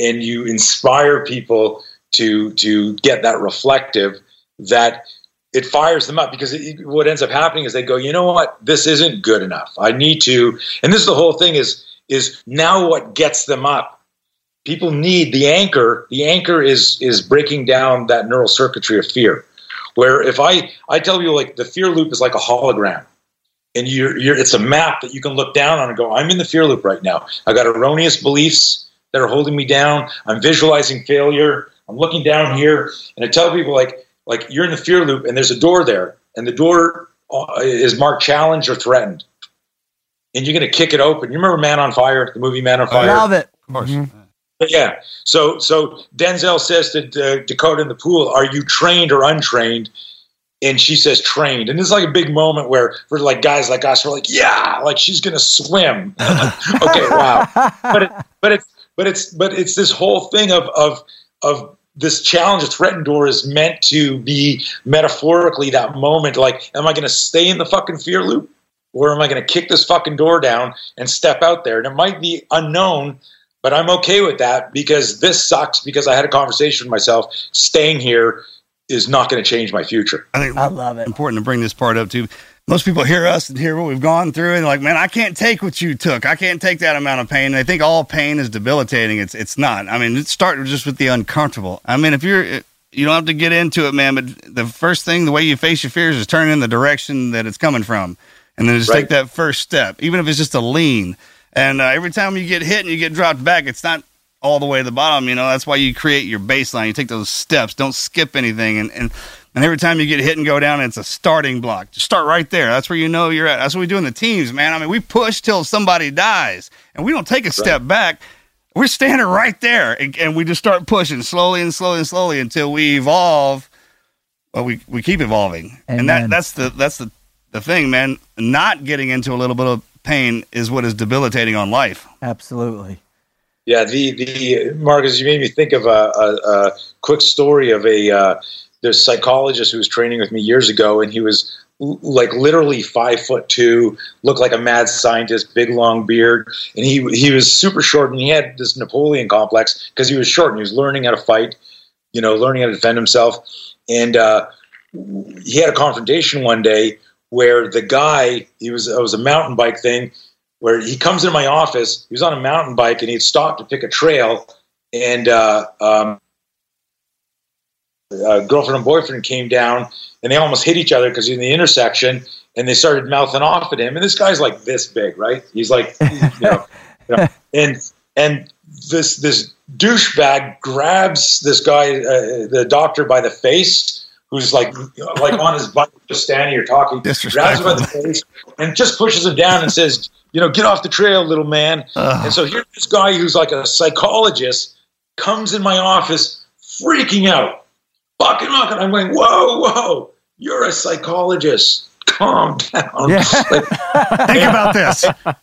and you inspire people to to get that reflective that it fires them up. Because it, what ends up happening is they go you know what? This isn't good enough. I need to and this is the whole thing is is now what gets them up. People need the anchor. The anchor is is breaking down that neural circuitry of fear. Where if i i tell you like the fear loop is like a hologram and you're, you're it's a map that you can look down on and go i'm in the fear loop right now. I got erroneous beliefs that are holding me down. I'm visualizing failure. I'm looking down here. And i tell people like like you're in the fear loop and there's a door there and the door uh, is marked challenge or threatened. And you're going to kick it open. You remember man on fire the movie man on fire? love it. Of course. yeah. So so Denzel says to uh, Dakota in the pool, "Are you trained or untrained?" And she says trained. And it's like a big moment where for like guys like us, we're like, "Yeah, like she's gonna swim." okay, wow. But it, but it's but it's but it's this whole thing of of of this challenge. A threatened door is meant to be metaphorically that moment. Like, am I gonna stay in the fucking fear loop? or am I going to kick this fucking door down and step out there? And it might be unknown, but I'm okay with that because this sucks because I had a conversation with myself. Staying here is not going to change my future. I think I love it. important to bring this part up too. Most people hear us and hear what we've gone through, and like, man, I can't take what you took. I can't take that amount of pain. They think all pain is debilitating. It's it's not. I mean, it starts just with the uncomfortable. I mean, if you're you don't have to get into it, man. But the first thing, the way you face your fears, is turn in the direction that it's coming from, and then just Right. take that first step, even if it's just a lean. And uh, every time you get hit and you get dropped back, it's not all the way to the bottom. You know, that's why you create your baseline. You take those steps. Don't skip anything. And and and every time you get hit and go down, it's a starting block. Just start right there. That's where you know you're at. That's what we do in the teams, man. I mean, we push till somebody dies, and we don't take a step back. We're standing right there, and, and we just start pushing slowly and slowly and slowly until we evolve. Well, we we keep evolving, and that that's the that's the the thing, man. Not getting into a little bit of pain is what is debilitating on life. Absolutely. Yeah, the the Marcus, you made me think of a, a, a quick story of a uh, a psychologist who was training with me years ago, and he was like literally five foot two, looked like a mad scientist, big long beard, and he he was super short, and he had this Napoleon complex because he was short and he was learning how to fight, you know, learning how to defend himself, and uh, he had a confrontation one day where the guy he was it was a mountain bike thing where he comes into my office. He was on a mountain bike and he'd stopped to pick a trail, and uh, um, a girlfriend and boyfriend came down and they almost hit each other because he's in the intersection and they started mouthing off at him. And this guy's like this big, right? He's like, you know, you know, and and this this douchebag grabs this guy, uh, the doctor, by the face. Who's like like on his bike, just standing here talking, grabs him by the face, and just pushes him down and says, "You know, get off the trail, little man." And so here's this guy who's like a psychologist comes in my office freaking out, fucking fucking. I'm going, whoa, whoa, you're a psychologist. Calm down. Yeah. Like, Think about this.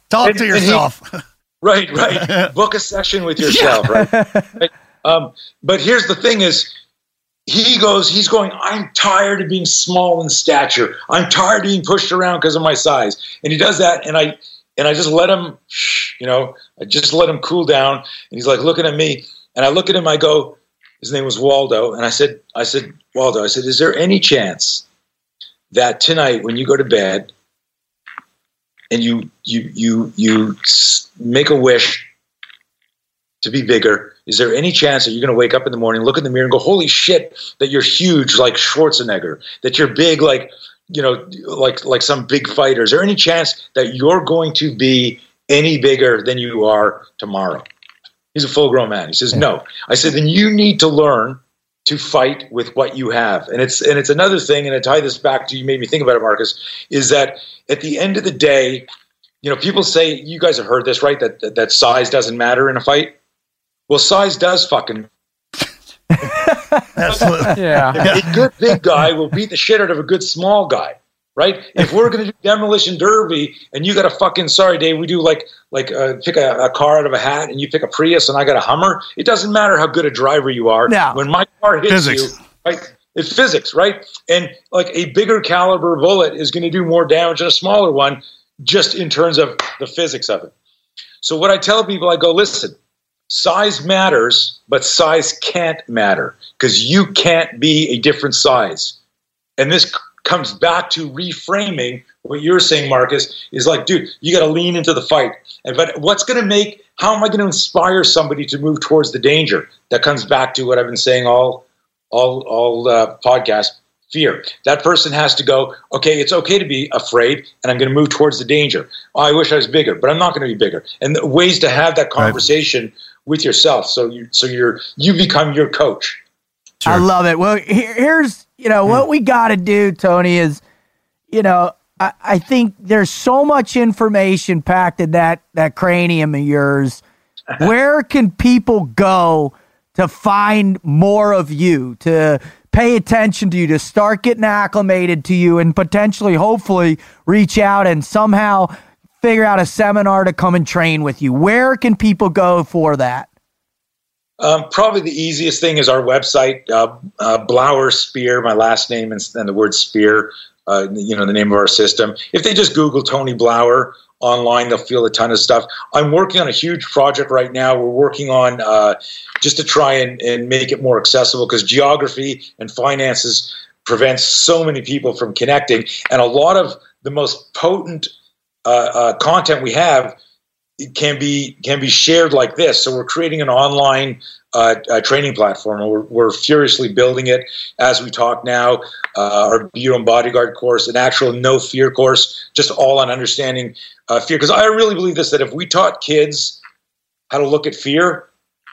Talk And- to and he- yourself. right, right. Book a session with yourself, right? Right. Um, but here's the thing: is he goes, he's going. I'm tired of being small in stature. I'm tired of being pushed around because of my size. And he does that, and I and I just let him, you know, I just let him cool down. And he's like looking at me, and I look at him. I go, his name was Waldo, and I said, I said, Waldo, I said, is there any chance that tonight when you go to bed and you you you you make a wish to be bigger, is there any chance that you're going to wake up in the morning, look in the mirror, and go, "Holy shit, that you're huge like Schwarzenegger, that you're big like you know like like some big fighter? Is there any chance that you're going to be any bigger than you are tomorrow?" He's a full-grown man. He says, "No." I said, "Then you need to learn." To fight with what you have, and it's and it's another thing, and I tie this back to you made me think about it, Marcus. Is that at the end of the day, you know, people say you guys have heard this, right? That that, that size doesn't matter in a fight. Well, size does fucking. Absolutely. Yeah. A good big guy will beat the shit out of a good small guy, right? If we're gonna do demolition derby, and you got a fucking sorry, Dave, we do like like uh, pick a, a car out of a hat, and you pick a Prius, and I got a Hummer. It doesn't matter how good a driver you are. No. When my car hits Physics. you, right? It's physics, right? And like a bigger caliber bullet is going to do more damage than a smaller one, just in terms of the physics of it. So what I tell people, I go, listen, size matters, but size can't matter because you can't be a different size. And this c- comes back to reframing what you're saying, Marcus, is like, dude, you got to lean into the fight. And but what's going to make? How am I going to inspire somebody to move towards the danger? That comes back to what I've been saying all, all, all uh, podcast. Fear. That person has to go. Okay, it's okay to be afraid, and I'm going to move towards the danger. Oh, I wish I was bigger, but I'm not going to be bigger. And the ways to have that conversation with yourself, so you, so you're you become your coach. I love it. Well, here, here's you know what hmm. we got to do, Tony. Is you know I, I think there's so much information packed in that that cranium of yours. Where can people go to find more of you? To pay attention to you, to start getting acclimated to you, and potentially, hopefully, reach out and somehow figure out a seminar to come and train with you. Where can people go for that? Um, probably the easiest thing is our website, uh, uh, Blauer Spear, my last name and, and the word spear, uh, you know, the name of our system. If they just Google Tony Blauer online, they'll feel a ton of stuff. I'm working on a huge project right now. We're working on uh, just to try and, and make it more accessible because geography and finances prevents so many people from connecting, and a lot of the most potent uh, uh, content we have can be can be shared like this. So we're creating an online uh, uh, training platform. We're, we're, furiously building it as we talk now. Uh, our Bureau and Bodyguard course, an actual no fear course, just all on understanding uh, fear. Because I really believe this that if we taught kids how to look at fear,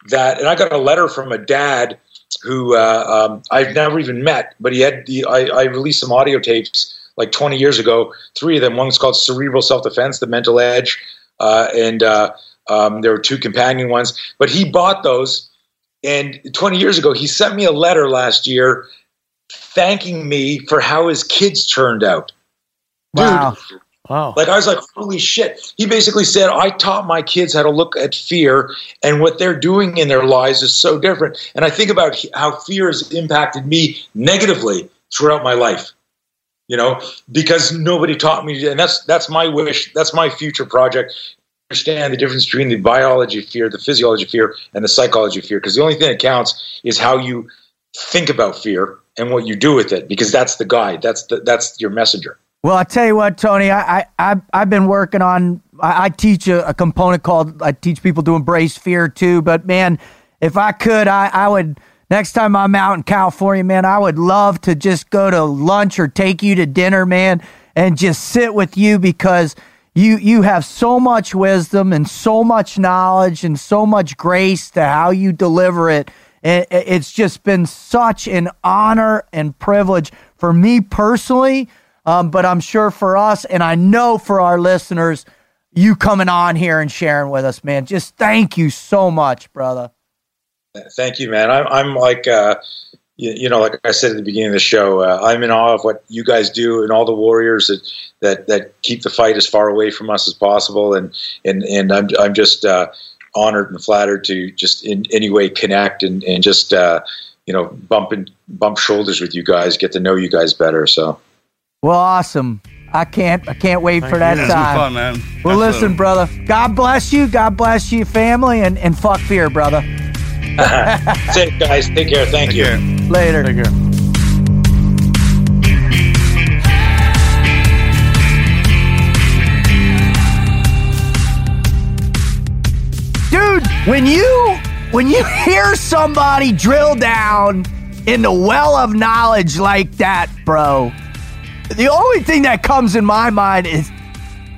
that and I got a letter from a dad who um, I've never even met, but he had the, I, I released some audio tapes like 20 years ago. Three of them. One's called Cerebral Self Defense, The Mental Edge, uh, and um, there were two companion ones. But he bought those and 20 years ago, he sent me a letter last year thanking me for how his kids turned out. Wow. Dude, Wow. like I was like, holy shit. He basically said, I taught my kids how to look at fear and what they're doing in their lives is so different. And I think about how fear has impacted me negatively throughout my life. You know, because nobody taught me, and that's that's my wish. That's my future project understand the difference between the biology fear, the physiology fear, and the psychology fear. Because the only thing that counts is how you think about fear and what you do with it. Because that's the guide. That's the, that's your messenger. Well, I tell you what, Tony, I, I I've, been working on. I, I teach a, a component called. I teach people to embrace fear too. But man, if I could, I, I would. Next time I'm out in California, man, I would love to just go to lunch or take you to dinner, man, and just sit with you because you you have so much wisdom and so much knowledge and so much grace to how you deliver it. it it's just been such an honor and privilege for me personally, um, but I'm sure for us, and I know for our listeners, you coming on here and sharing with us, man. Just thank you so much, brother. Thank you, man. I'm, I'm like, uh, you, you, know, like I said at the beginning of the show, uh, I'm in awe of what you guys do and all the warriors that, that, that keep the fight as far away from us as possible. And, and, and I'm, I'm just uh, honored and flattered to just in any way connect and, and just, uh, you know, bump and bump shoulders with you guys, get to know you guys better. So, well, awesome. I can't, I can't wait Thank for that you. time. fun, man. Well, Absolutely. listen, brother. God bless you. God bless you, family, and, and fuck fear, brother. that's it, guys. Take care. Thank Take you. care. Later. Take care. dude when you when you hear somebody drill down in the well of knowledge like that bro the only thing that comes in my mind is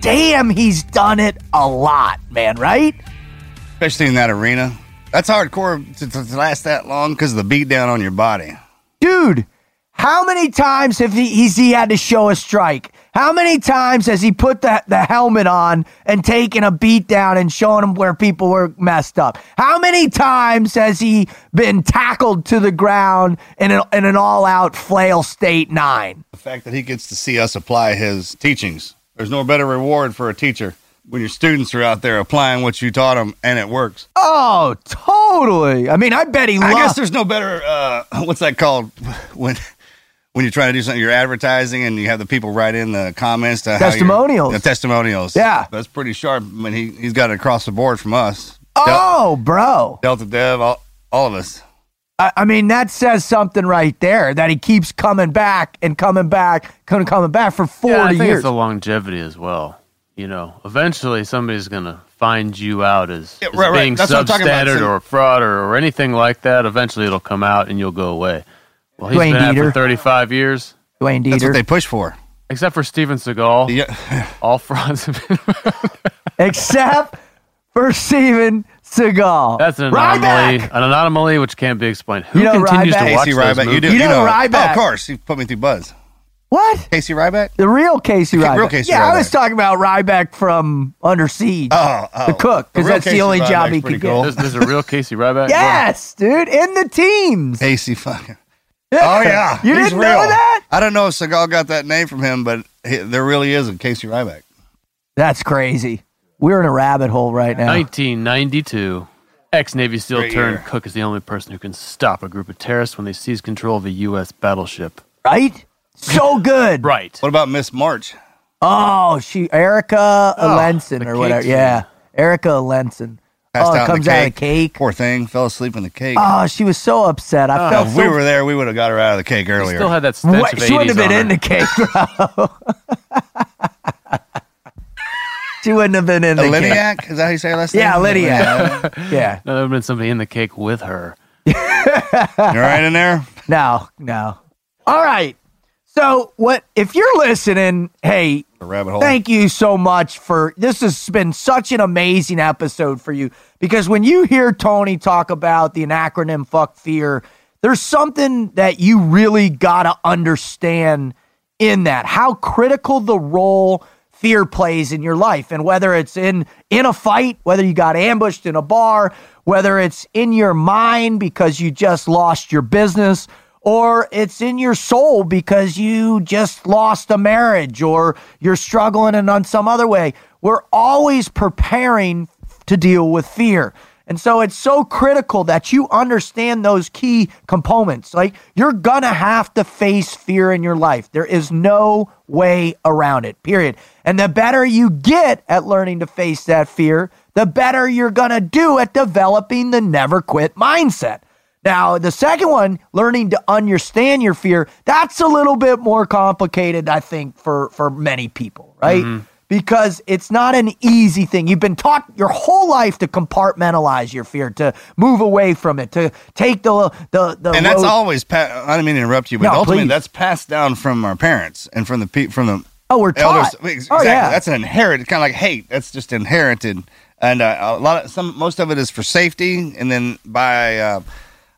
damn he's done it a lot man right Especially in that arena. That's hardcore to, to, last that long because of the beat down on your body. dude how many times have he he's, he had to show a strike how many times has he put the, the helmet on and taken a beat down and shown them where people were messed up? How many times has he been tackled to the ground in an, in an all out flail state nine? The fact that he gets to see us apply his teachings. There's no better reward for a teacher when your students are out there applying what you taught them and it works. Oh, totally. I mean, I bet he I guess there's no better. Uh, what's that called when when you're trying to do something? You're advertising and you have the people write in the comments to how Testimonials. The testimonials. Yeah. that's pretty sharp. I mean, he he's got it across the board from us. Oh, bro. Delta Dev, all, all of us. I, I mean, that says something right there that he keeps coming back and coming back, coming, coming back for 40 Yeah, I think years. it's the longevity as well. You know, eventually somebody's gonna find you out as, Yeah, right, right. being That's what I'm talking about. substandard So- or fraud or, or anything like that. Eventually, it'll come out and you'll go away. Well, he's Dwayne been at for 35 years, Dwayne That's what they push for. except for Steven Seagal. Yeah. All frauds have been. Except for Steven Seagal. That's an anomaly. Ryback! An anomaly which can't be explained. Who You know continues Ryback? to watch Casey those Ryback. You do. You You know know, Ryback. Oh, of course. He put me through Buzz. What? Casey Ryback. The real Casey Real Ryback. Casey yeah, I was talking about Ryback from Under Siege. Oh, oh. The cook, because real that's the Casey only job he pretty could cool. get. There's, there's a real Casey Ryback. Yes, dude, in the teams. Casey fucking. Oh yeah, You he's didn't know real. that? I don't know if Seagal got that name from him, but he, there really is a Casey Ryback. That's crazy. We're in a rabbit hole right now. 1992. Ex Navy SEAL Great turned year. cook is the only person who can stop a group of terrorists when they seize control of a U.S. battleship. Right? So good. Right. What about Miss March? Oh, she Erica oh, Lenson or whatever. thing. Yeah, Erica Lenson. Passed oh, it out comes the out of cake. the cake. Poor thing, fell asleep in the cake. Oh, she was so upset. I oh. if felt we so were there, we would have got her out of the cake earlier. Still had that stench What? of She wouldn't have been in the cake, bro. she wouldn't have been in a the cake. Is that how you say her last name? Yeah, Lydia. yeah. No, there would have been somebody in the cake with her. You all right in there? No, no. All right. So, what if you're listening? Hey, The rabbit hole. Thank you so much for this has been such an amazing episode for you because when you hear Tony talk about the acronym fuck fear, there's something that you really got to understand in that how critical the role fear plays in your life and whether it's in in a fight whether you got ambushed in a bar whether it's in your mind because you just lost your business or it's in your soul because you just lost a marriage or you're struggling and on some other way. We're always preparing to deal with fear. And so it's so critical that you understand those key components. Like you're going to have to face fear in your life. There is no way around it, period. And the better you get at learning to face that fear, the better you're going to do at developing the never quit mindset. Now, the second one, learning to understand your fear, that's a little bit more complicated, I think, for, for many people, right? Because it's not an easy thing. You've been taught your whole life to compartmentalize your fear, to move away from it, to take the the the and that's road- always. Pa- I didn't mean to interrupt you, but No, ultimately please. that's passed down from our parents and from the pe- from the Oh, we're elders. taught. Ex- Oh, yeah. That's an inherited kind of like hate. That's just inherited, and uh, a lot of some most of it is for safety, and then by. Uh,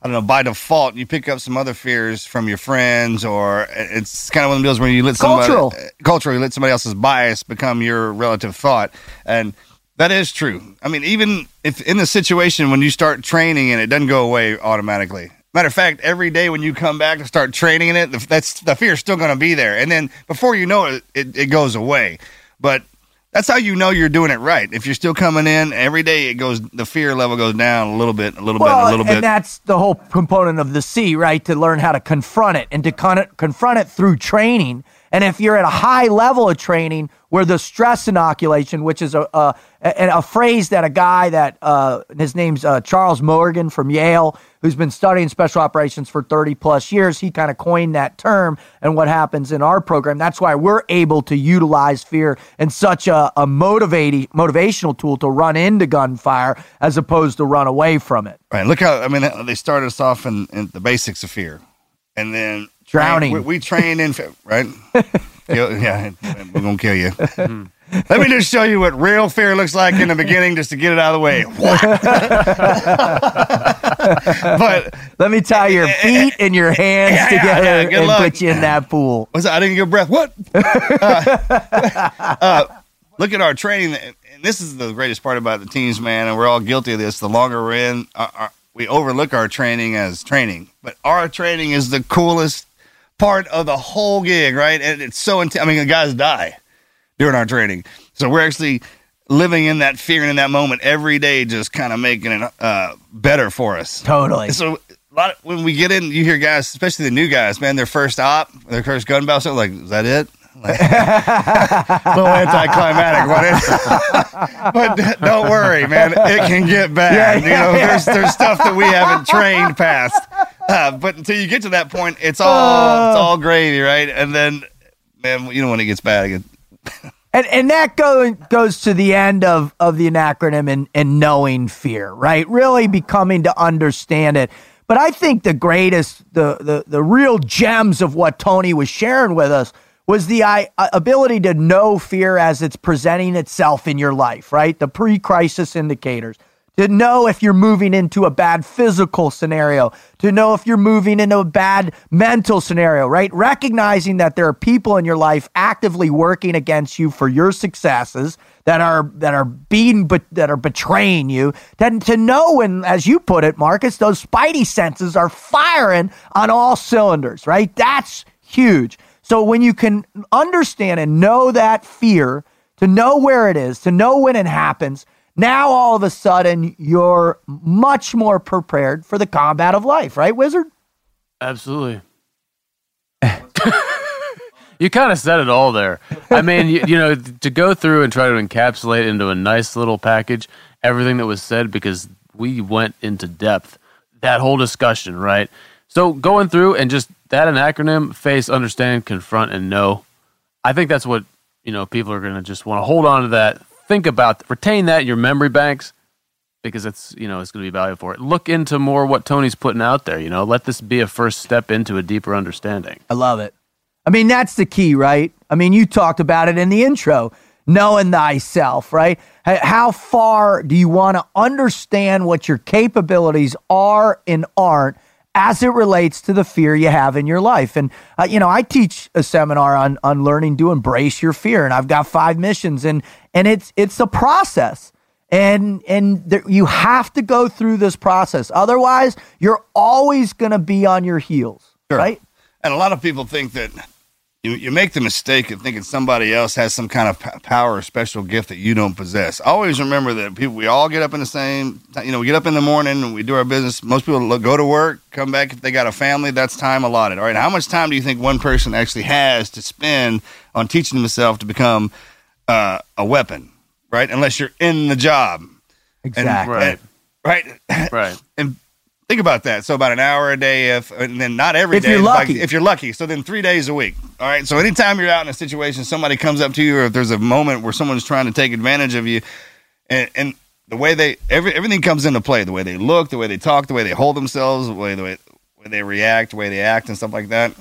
I don't know. By default, you pick up some other fears from your friends, or it's kind of one of those where you let somebody Cultural. uh, culturally let somebody else's bias become your relative thought, and that is true. I mean, even if in the situation when you start training and it doesn't go away automatically. Matter of fact, every day when you come back to start training in it, that's the fear's still going to be there, and then before you know it, it, it goes away. But that's how you know you're doing it right. If you're still coming in every day, it goes the fear level goes down a little bit, a little bit, a little and bit. that's the whole component of the C, right? To learn how to confront it and to con- confront it through training. And if you're at a high level of training, where the stress inoculation, which is a a, a, a phrase that a guy that uh, his name's uh, Charles Morgan from Yale, who's been studying special operations for 30 plus years, he kind of coined that term. And what happens in our program, that's why we're able to utilize fear and such a, a motivating motivational tool to run into gunfire as opposed to run away from it. Right. Look how I mean they started us off in, in the basics of fear, and then Drowning. We, we trained in right. Kill- yeah, we're gonna kill you. Hmm. Let me just show you what real fear looks like in the beginning, just to get it out of the way. but Let me tie your feet and your hands Yeah, yeah, together yeah, good and luck. put you in that pool. was I didn't get breath. What? uh, uh, look at our training, and this is the greatest part about the teams, man. And we're all guilty of this. The longer we're in, our, our, we overlook our training as training, but our training is the coolest part of the whole gig, right? And it's so intense. I mean, the guys die during our training, so we're actually living in that fear and in that moment every day, just kind of making it uh, better for us. Totally. So a lot of, when we get in, you hear guys, especially the new guys, man, their first op, their first gun battle, so like, is that it? Like, a little anticlimactic, but, but don't worry, man, it can get bad. Yeah, yeah, you know, yeah. there's there's stuff that we haven't trained past, uh, but until you get to that point, it's all it's all gravy, right? And then, man, you know when it gets bad, it gets, And and that go, goes to the end of, of the acronym and, and knowing fear, right? Really becoming to understand it. But I think the greatest, the, the, the real gems of what Tony was sharing with us was the I, uh, ability to know fear as it's presenting itself in your life, right? The pre crisis indicators. To know if you're moving into a bad physical scenario, to know if you're moving into a bad mental scenario, right? Recognizing that there are people in your life actively working against you for your successes that are that are being but that are betraying you. Then to know when, as you put it, Marcus, those spidey senses are firing on all cylinders, right? That's huge. So when you can understand and know that fear, to know where it is, to know when it happens, now all of a sudden you're much more prepared for the combat of life, right, Wizard? Absolutely. You kind of said it all there. I mean, you, you know, to go through and try to encapsulate into a nice little package everything that was said because we went into depth that whole discussion, right? So going through and just that an acronym face, understand, confront, and know. I think that's what you know people are going to just want to hold on to that. Think about retain that in your memory banks because it's you know it's going to be valuable for it. Look into more what Tony's putting out there. You know, let this be a first step into a deeper understanding. I love it. I mean, that's the key, right? I mean, you talked about it in the intro knowing thyself, right? How far do you want to understand what your capabilities are and aren't as it relates to the fear you have in your life? And, uh, you know, I teach a seminar on, on learning to embrace your fear, and I've got five missions, and, and it's, it's a process. And, and there, you have to go through this process. Otherwise, you're always going to be on your heels, Sure. right? And a lot of people think that you, you make the mistake of thinking somebody else has some kind of p- power or special gift that you don't possess. Always remember that people, we all get up in the same, you know, we get up in the morning and we do our business. Most people look, go to work, come back. If they got a family, that's time allotted. All right. How much time do you think one person actually has to spend on teaching themselves to become uh, a weapon? Right. Unless you're in the job. And- Exactly. Right. right. Right. and think about that. So about an hour a day, if and then not every If day, you're like, lucky. if you're lucky. So then three days a week. All right. So anytime you're out in a situation, somebody comes up to you, or if there's a moment where someone's trying to take advantage of you, and, and the way they every, everything comes into play, the way they look, the way they talk, the way they hold themselves, the way the way, way they react, the way they act, and stuff like that.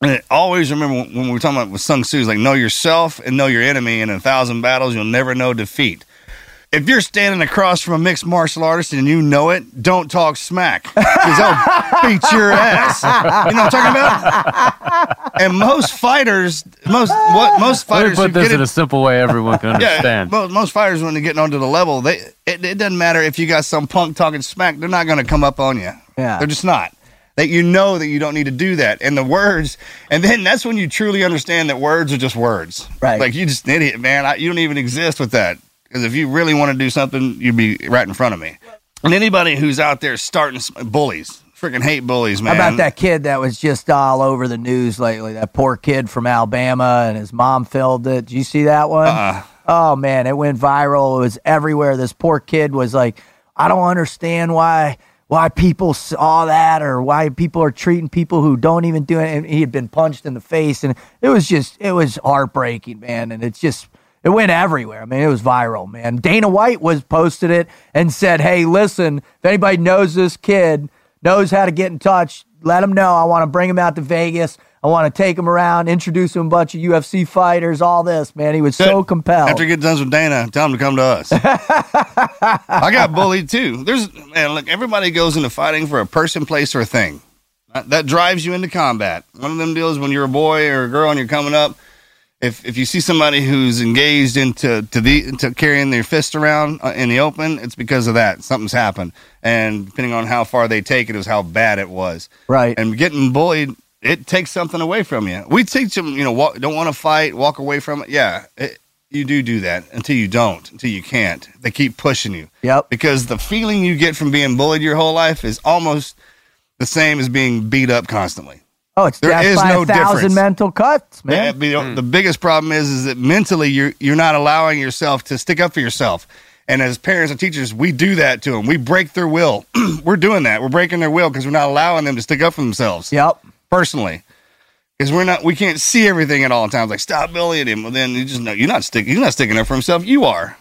And always remember when when we were talking about with Sun Tzu, it's like know yourself and know your enemy. And in a thousand battles, you'll never know defeat. If you're standing across from a mixed martial artist and you know it, don't talk smack because they'll beat your ass. You know what I'm talking about? And most fighters, most what most Let me fighters who put this in it, a simple way everyone can yeah, understand. most, most fighters when they're getting onto the level, they it, it doesn't matter if you got some punk talking smack, they're not going to come up on you. Yeah. they're just not. That you know that you don't need to do that, and the words, and then that's when you truly understand that words are just words. Right. Like you just an idiot, man. I, you don't even exist with that. Because if you really want to do something, you'd be right in front of me. And anybody who's out there starting bullies, freaking hate bullies, man. How about that kid that was just all over the news lately? That poor kid from Alabama and his mom filmed it. Did you see that one? Uh-uh. Oh man, it went viral. It was everywhere. This poor kid was like, I don't understand why why people saw that or why people are treating people who don't even do it. And he had been punched in the face, and it was just it was heartbreaking, man. And it's just it went everywhere. I mean, it was viral, man. Dana White was posted it and said, "Hey, listen, if anybody knows this kid, knows how to get in touch, let him know. I want to bring him out to Vegas. I want to take him around, introduce him to a bunch of UFC fighters, all this, man. He was so compelled. After you get done with Dana, tell him to come to us. I got bullied too. There's man, look, everybody goes into fighting for a person, place, or a thing. That drives you into combat. One of them deals when you're a boy or a girl and you're coming up. If if you see somebody who's engaged into to the to carrying their fist around uh, in the open, it's because of that. Something's happened, and depending on how far they take it, is how bad it was. right. And getting bullied, it takes something away from you. We teach them, you know, walk, don't want to fight, walk away from it. Yeah, it, you do do that until you don't, until you can't. They keep pushing you yep. because the feeling you get from being bullied your whole life is almost the same as being beat up constantly. Oh, it's There death is by no a thousand difference. mental cuts, man. Yeah, hmm. the, the biggest problem is is that mentally you're you're not allowing yourself to stick up for yourself. And as parents and teachers, we do that to them. We break their will. we're doing that. We're breaking their will because we're not allowing them to stick up for themselves Yep. personally. Because we're not, we can't see everything at all times. Like stop bullying him. Well, then you just know you're not sticking. You're not sticking up for himself. You are,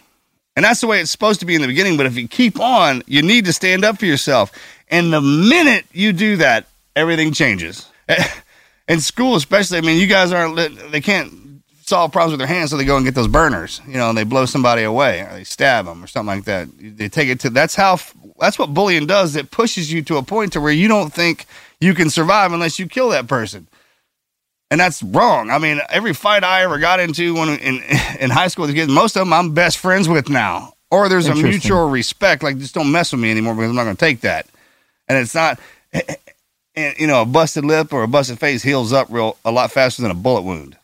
and that's the way it's supposed to be in the beginning. But if you keep on, you need to stand up for yourself. And the minute you do that, everything changes. In school, especially, I mean, you guys aren't, they can't solve problems with their hands, so they go and get those burners. You know, and they blow somebody away, or they stab them, or something like that. They take it to. That's how. That's what bullying does. It pushes you to a point to where you don't think you can survive unless you kill that person and that's wrong. I mean, every fight I ever got into when in in high school with kids, most of them I'm best friends with now, or there's a mutual respect. Like, just don't mess with me anymore because I'm not going to take that. And it's not, and you know, a busted lip or a busted face heals up real a lot faster than a bullet wound.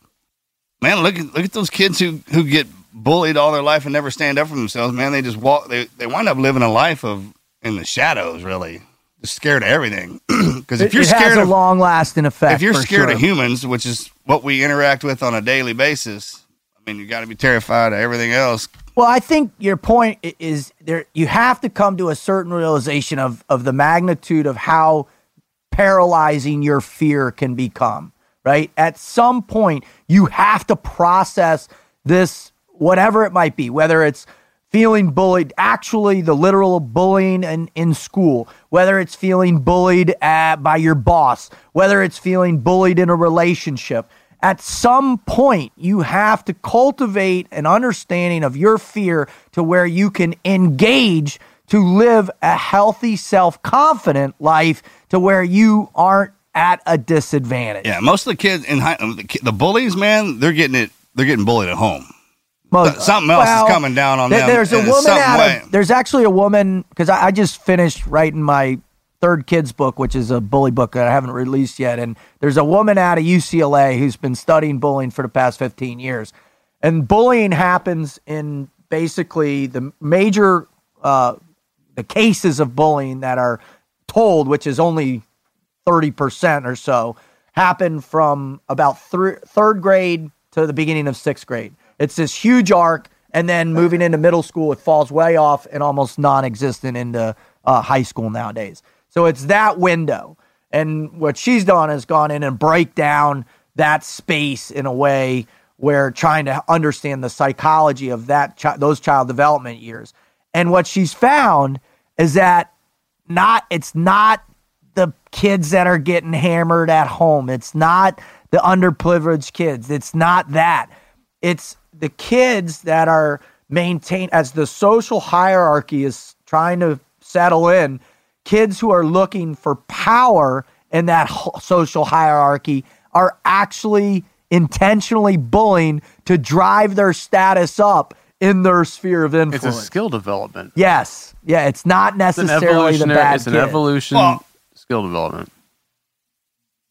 Man, look at look at those kids who who get bullied all their life and never stand up for themselves. Man, they just walk. They they wind up living a life of in the shadows, really, just scared of everything. Because if It- you're it has scared a of long lasting effect. if you're scared of humans, which is what we interact with on a daily basis, I mean, you got to be terrified of everything else. Well, I think your point is there. You have to come to a certain realization of of the magnitude of how paralyzing your fear can become. Right at some point, you have to process this, whatever it might be, whether it's feeling bullied, actually the literal bullying in, in school, whether it's feeling bullied at, by your boss, whether it's feeling bullied in a relationship. At some point, you have to cultivate an understanding of your fear to where you can engage to live a healthy, self confident life to where you aren't at a disadvantage. Yeah, most of the kids in high, the, bullies, man, they're getting it. They're getting bullied at home. Most- something else is coming down on there- them There's a woman out of, there's actually a woman because I, I just finished writing my third kids book, which is a bully book that I haven't released yet. And there's a woman out of UCLA who's been studying bullying for the past 15 years. And bullying happens in basically the major uh, the cases of bullying that are told, which is only 30% or so, happen from about thir- third grade to the beginning of sixth grade. It's this huge arc. And then moving into middle school, it falls way off and almost non existent into uh, high school nowadays. So it's that window. And what she's done is gone in and break down that space in a way where trying to understand the psychology of that chi- those child development years. And what she's found is that not it's not the kids that are getting hammered at home. It's not the underprivileged kids. It's not that. It's the kids that are maintained as the social hierarchy is trying to settle in. Kids who are looking for power in that social hierarchy are actually intentionally bullying to drive their status up in their sphere of influence. It's a skill development. Yes. Yeah, it's not It's an necessarily the evolutionary. bad It's an kid. evolution Well- skill development.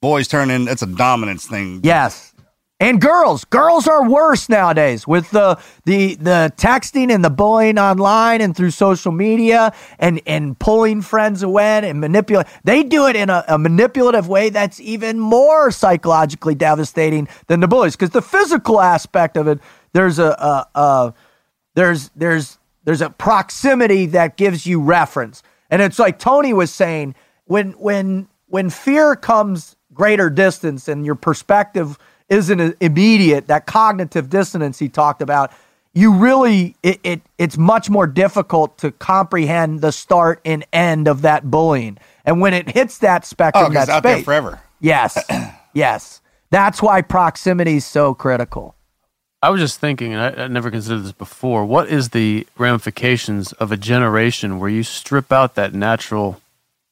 Boys turn in. It's a dominance thing. Yes. And girls, girls are worse nowadays with the the the texting and the bullying online and through social media and and pulling friends away and manipulate. They do it in a, a manipulative way that's even more psychologically devastating than the bullies because the physical aspect of it, there's a, a, a there's there's there's a proximity that gives you reference. And it's like tony was saying when when when fear comes greater distance and your perspective isn't immediate that cognitive dissonance he talked about you really it, it it's much more difficult to comprehend the start and end of that bullying. And when it hits that spectrum Oh, 'cause it's that out there space forever. yes yes. That's why proximity is so critical I was just thinking, and I, I never considered this before. What is the ramifications of a generation where you strip out that natural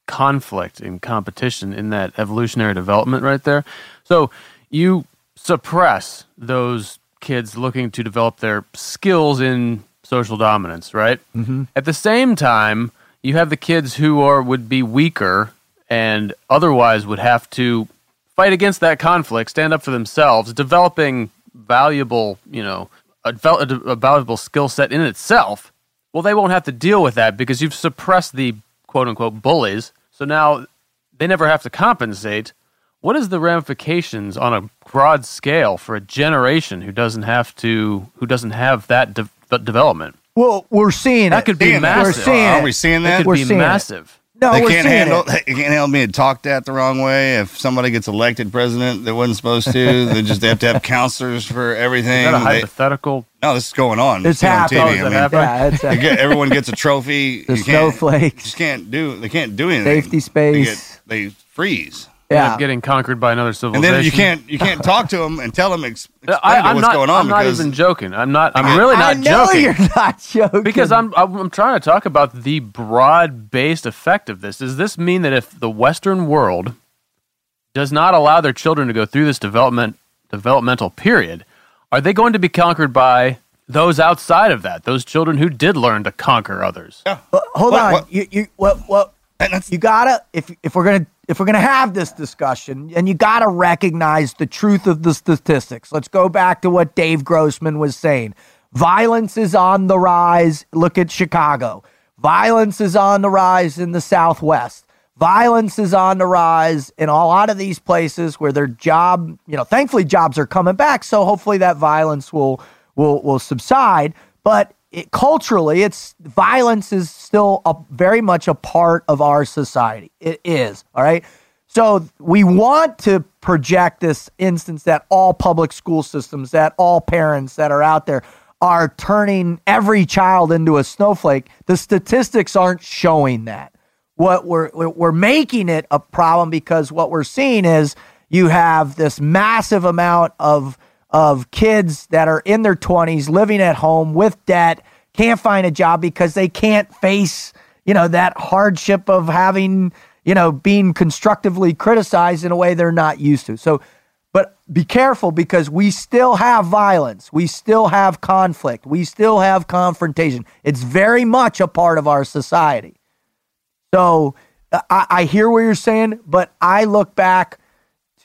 conflict and competition in that evolutionary development right there? So you suppress those kids looking to develop their skills in social dominance, right? Mm-hmm. At the same time, you have the kids who are would be weaker and otherwise would have to fight against that conflict, stand up for themselves, developing valuable, you know, a, val- a valuable skill set in itself. Well, they won't have to deal with that because you've suppressed the quote unquote bullies. So now they never have to compensate. What is the ramifications on a broad scale for a generation who doesn't have to, who doesn't have that de- development? well we're seeing That it. could be Seeing massive. We're seeing Are we seeing That that? could We're be seeing it. Massive. no they can't handle. it. They can't handle being talked at the wrong way. If somebody gets elected president that wasn't supposed to, they just have to have counselors for everything. Is that a They- hypothetical? no, this is going on. It's on happening. TV. Oh, I mean. Yeah, it's they a get, everyone gets a trophy. The You can't- snowflakes. Just can't do. They can't do anything. Safety They, space. get, they freeze. End yeah. up getting conquered by another civilization. And then you can't you can't talk to them and tell them ex- uh, explain I, I'm what's not. going on I'm not even joking. I'm not. I'm I- really I not know joking. you're not joking Because I'm, I'm I'm trying to talk about the broad-based effect of this. Does this mean that if the Western world does not allow their children to go through this development developmental period, are they going to be conquered by those outside of that? Those children who did learn to conquer others. But hold What- on. what- You you what what And that's- you gotta if if we're gonna if we're gonna have this discussion and you gotta recognize the truth of the statistics. Let's go back to what Dave Grossman was saying. Violence is on the rise. Look at Chicago. Violence is on the rise in the Southwest. violence is on the rise in a lot of these places where their job, you know, thankfully jobs are coming back, so hopefully that violence will will will subside. But it, culturally, it's violence is still a, very much a part of our society. It is all right. So we want to project this instance that all public school systems, that all parents that are out there are turning every child into a snowflake. The statistics aren't showing that. What we're we're making it a problem because what we're seeing is you have this massive amount of of kids that are in their 20s living at home with debt, can't find a job because they can't face, you know, that hardship of having, you know, being constructively criticized in a way they're not used to. So but be careful because we still have violence. We still have conflict. We still have confrontation. It's very much a part of our society. So I, I hear what you're saying, but I look back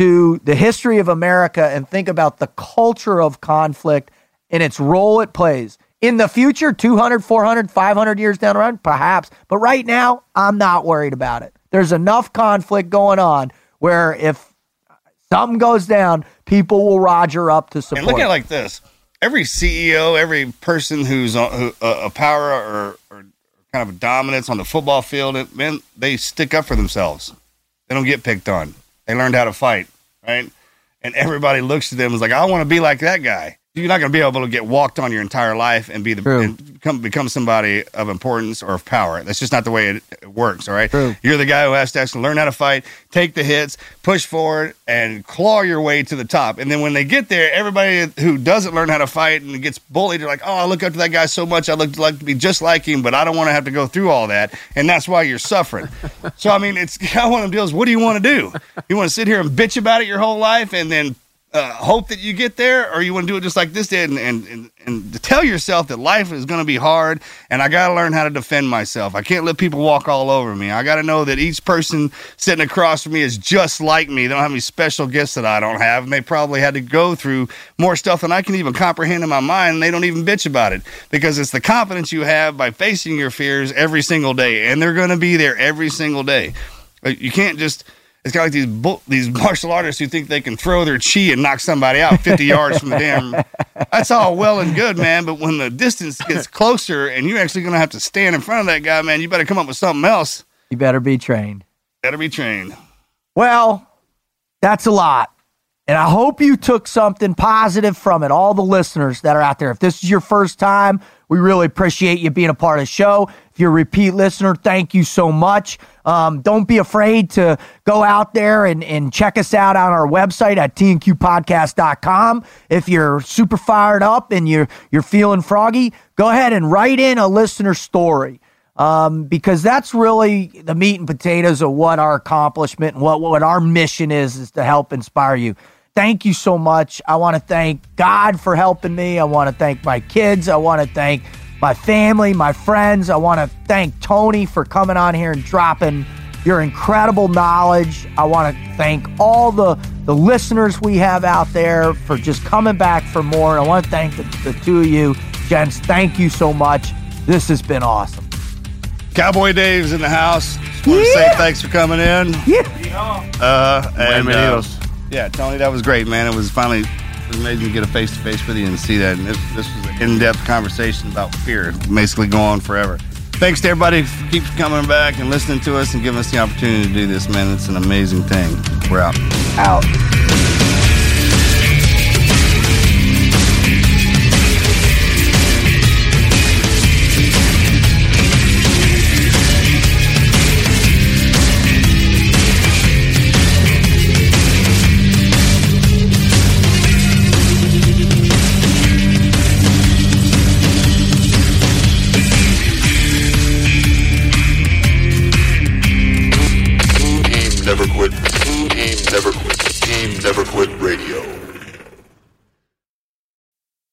to the history of America and think about the culture of conflict and its role it plays. In the future, 200, 400, 500 years down the road, perhaps. But right now, I'm not worried about it. There's enough conflict going on where if something goes down, people will roger up to support. And look at it like this: every CEO, every person who's a, who, uh, a power or, or kind of a dominance on the football field, man, they stick up for themselves. They don't get picked on. They learned how to fight, right? And everybody looks to them as like, I want to be like that guy you're not going to be able to get walked on your entire life and be the and become become somebody of importance or of power. That's just not the way it, it works. All right, True. you're the guy who has to actually learn how to fight, take the hits, push forward, and claw your way to the top. And then when they get there, everybody who doesn't learn how to fight and gets bullied, they're like, "Oh, I look up to that guy so much. I look like to be just like him, but I don't want to have to go through all that." And that's why you're suffering. so I mean, it's kind of one of them deals. What do you want to do? You want to sit here and bitch about it your whole life, and then uh, hope that you get there, or you want to do it just like this did, and and and, and to tell yourself that life is going to be hard, and I got to learn how to defend myself. I can't let people walk all over me. I got to know that each person sitting across from me is just like me. They don't have any special gifts that I don't have, and they probably had to go through more stuff than I can even comprehend in my mind. And they don't even bitch about it because it's the confidence you have by facing your fears every single day, and they're going to be there every single day. You can't just it's kind of like these these martial artists who think they can throw their chi and knock somebody out 50 yards from the damn. That's all well and good, man. But when the distance gets closer and you're actually going to have to stand in front of that guy, man, you better come up with something else. You better be trained. Better be trained. Well, that's a lot. And I hope you took something positive from it, all the listeners that are out there. If this is your first time, we really appreciate you being a part of the show. If you're a repeat listener, thank you so much. Um, don't be afraid to go out there and, and check us out on our website at tnqpodcast.com. If you're super fired up and you're, you're feeling froggy, go ahead and write in a listener story. Um, because that's really the meat and potatoes of what our accomplishment and what, what our mission is, is to help inspire you. Thank you so much. I want to thank God for helping me. I want to thank my kids. I want to thank my family, my friends. I want to thank Tony for coming on here and dropping your incredible knowledge. I want to thank all the, the listeners we have out there for just coming back for more. And I want to thank the, the two of you, gents. Thank you so much. This has been awesome. Cowboy Dave's in the house. Just want to say thanks for coming in. Yeah. Uh, and, Wayman uh, Eagles. Yeah, Tony, that was great, man. It was finally it was amazing to get a face to face with you and see that. And this, this was an in depth conversation about fear, basically going on forever. Thanks to everybody who keeps coming back and listening to us and giving us the opportunity to do this, man. It's an amazing thing. We're out. Out.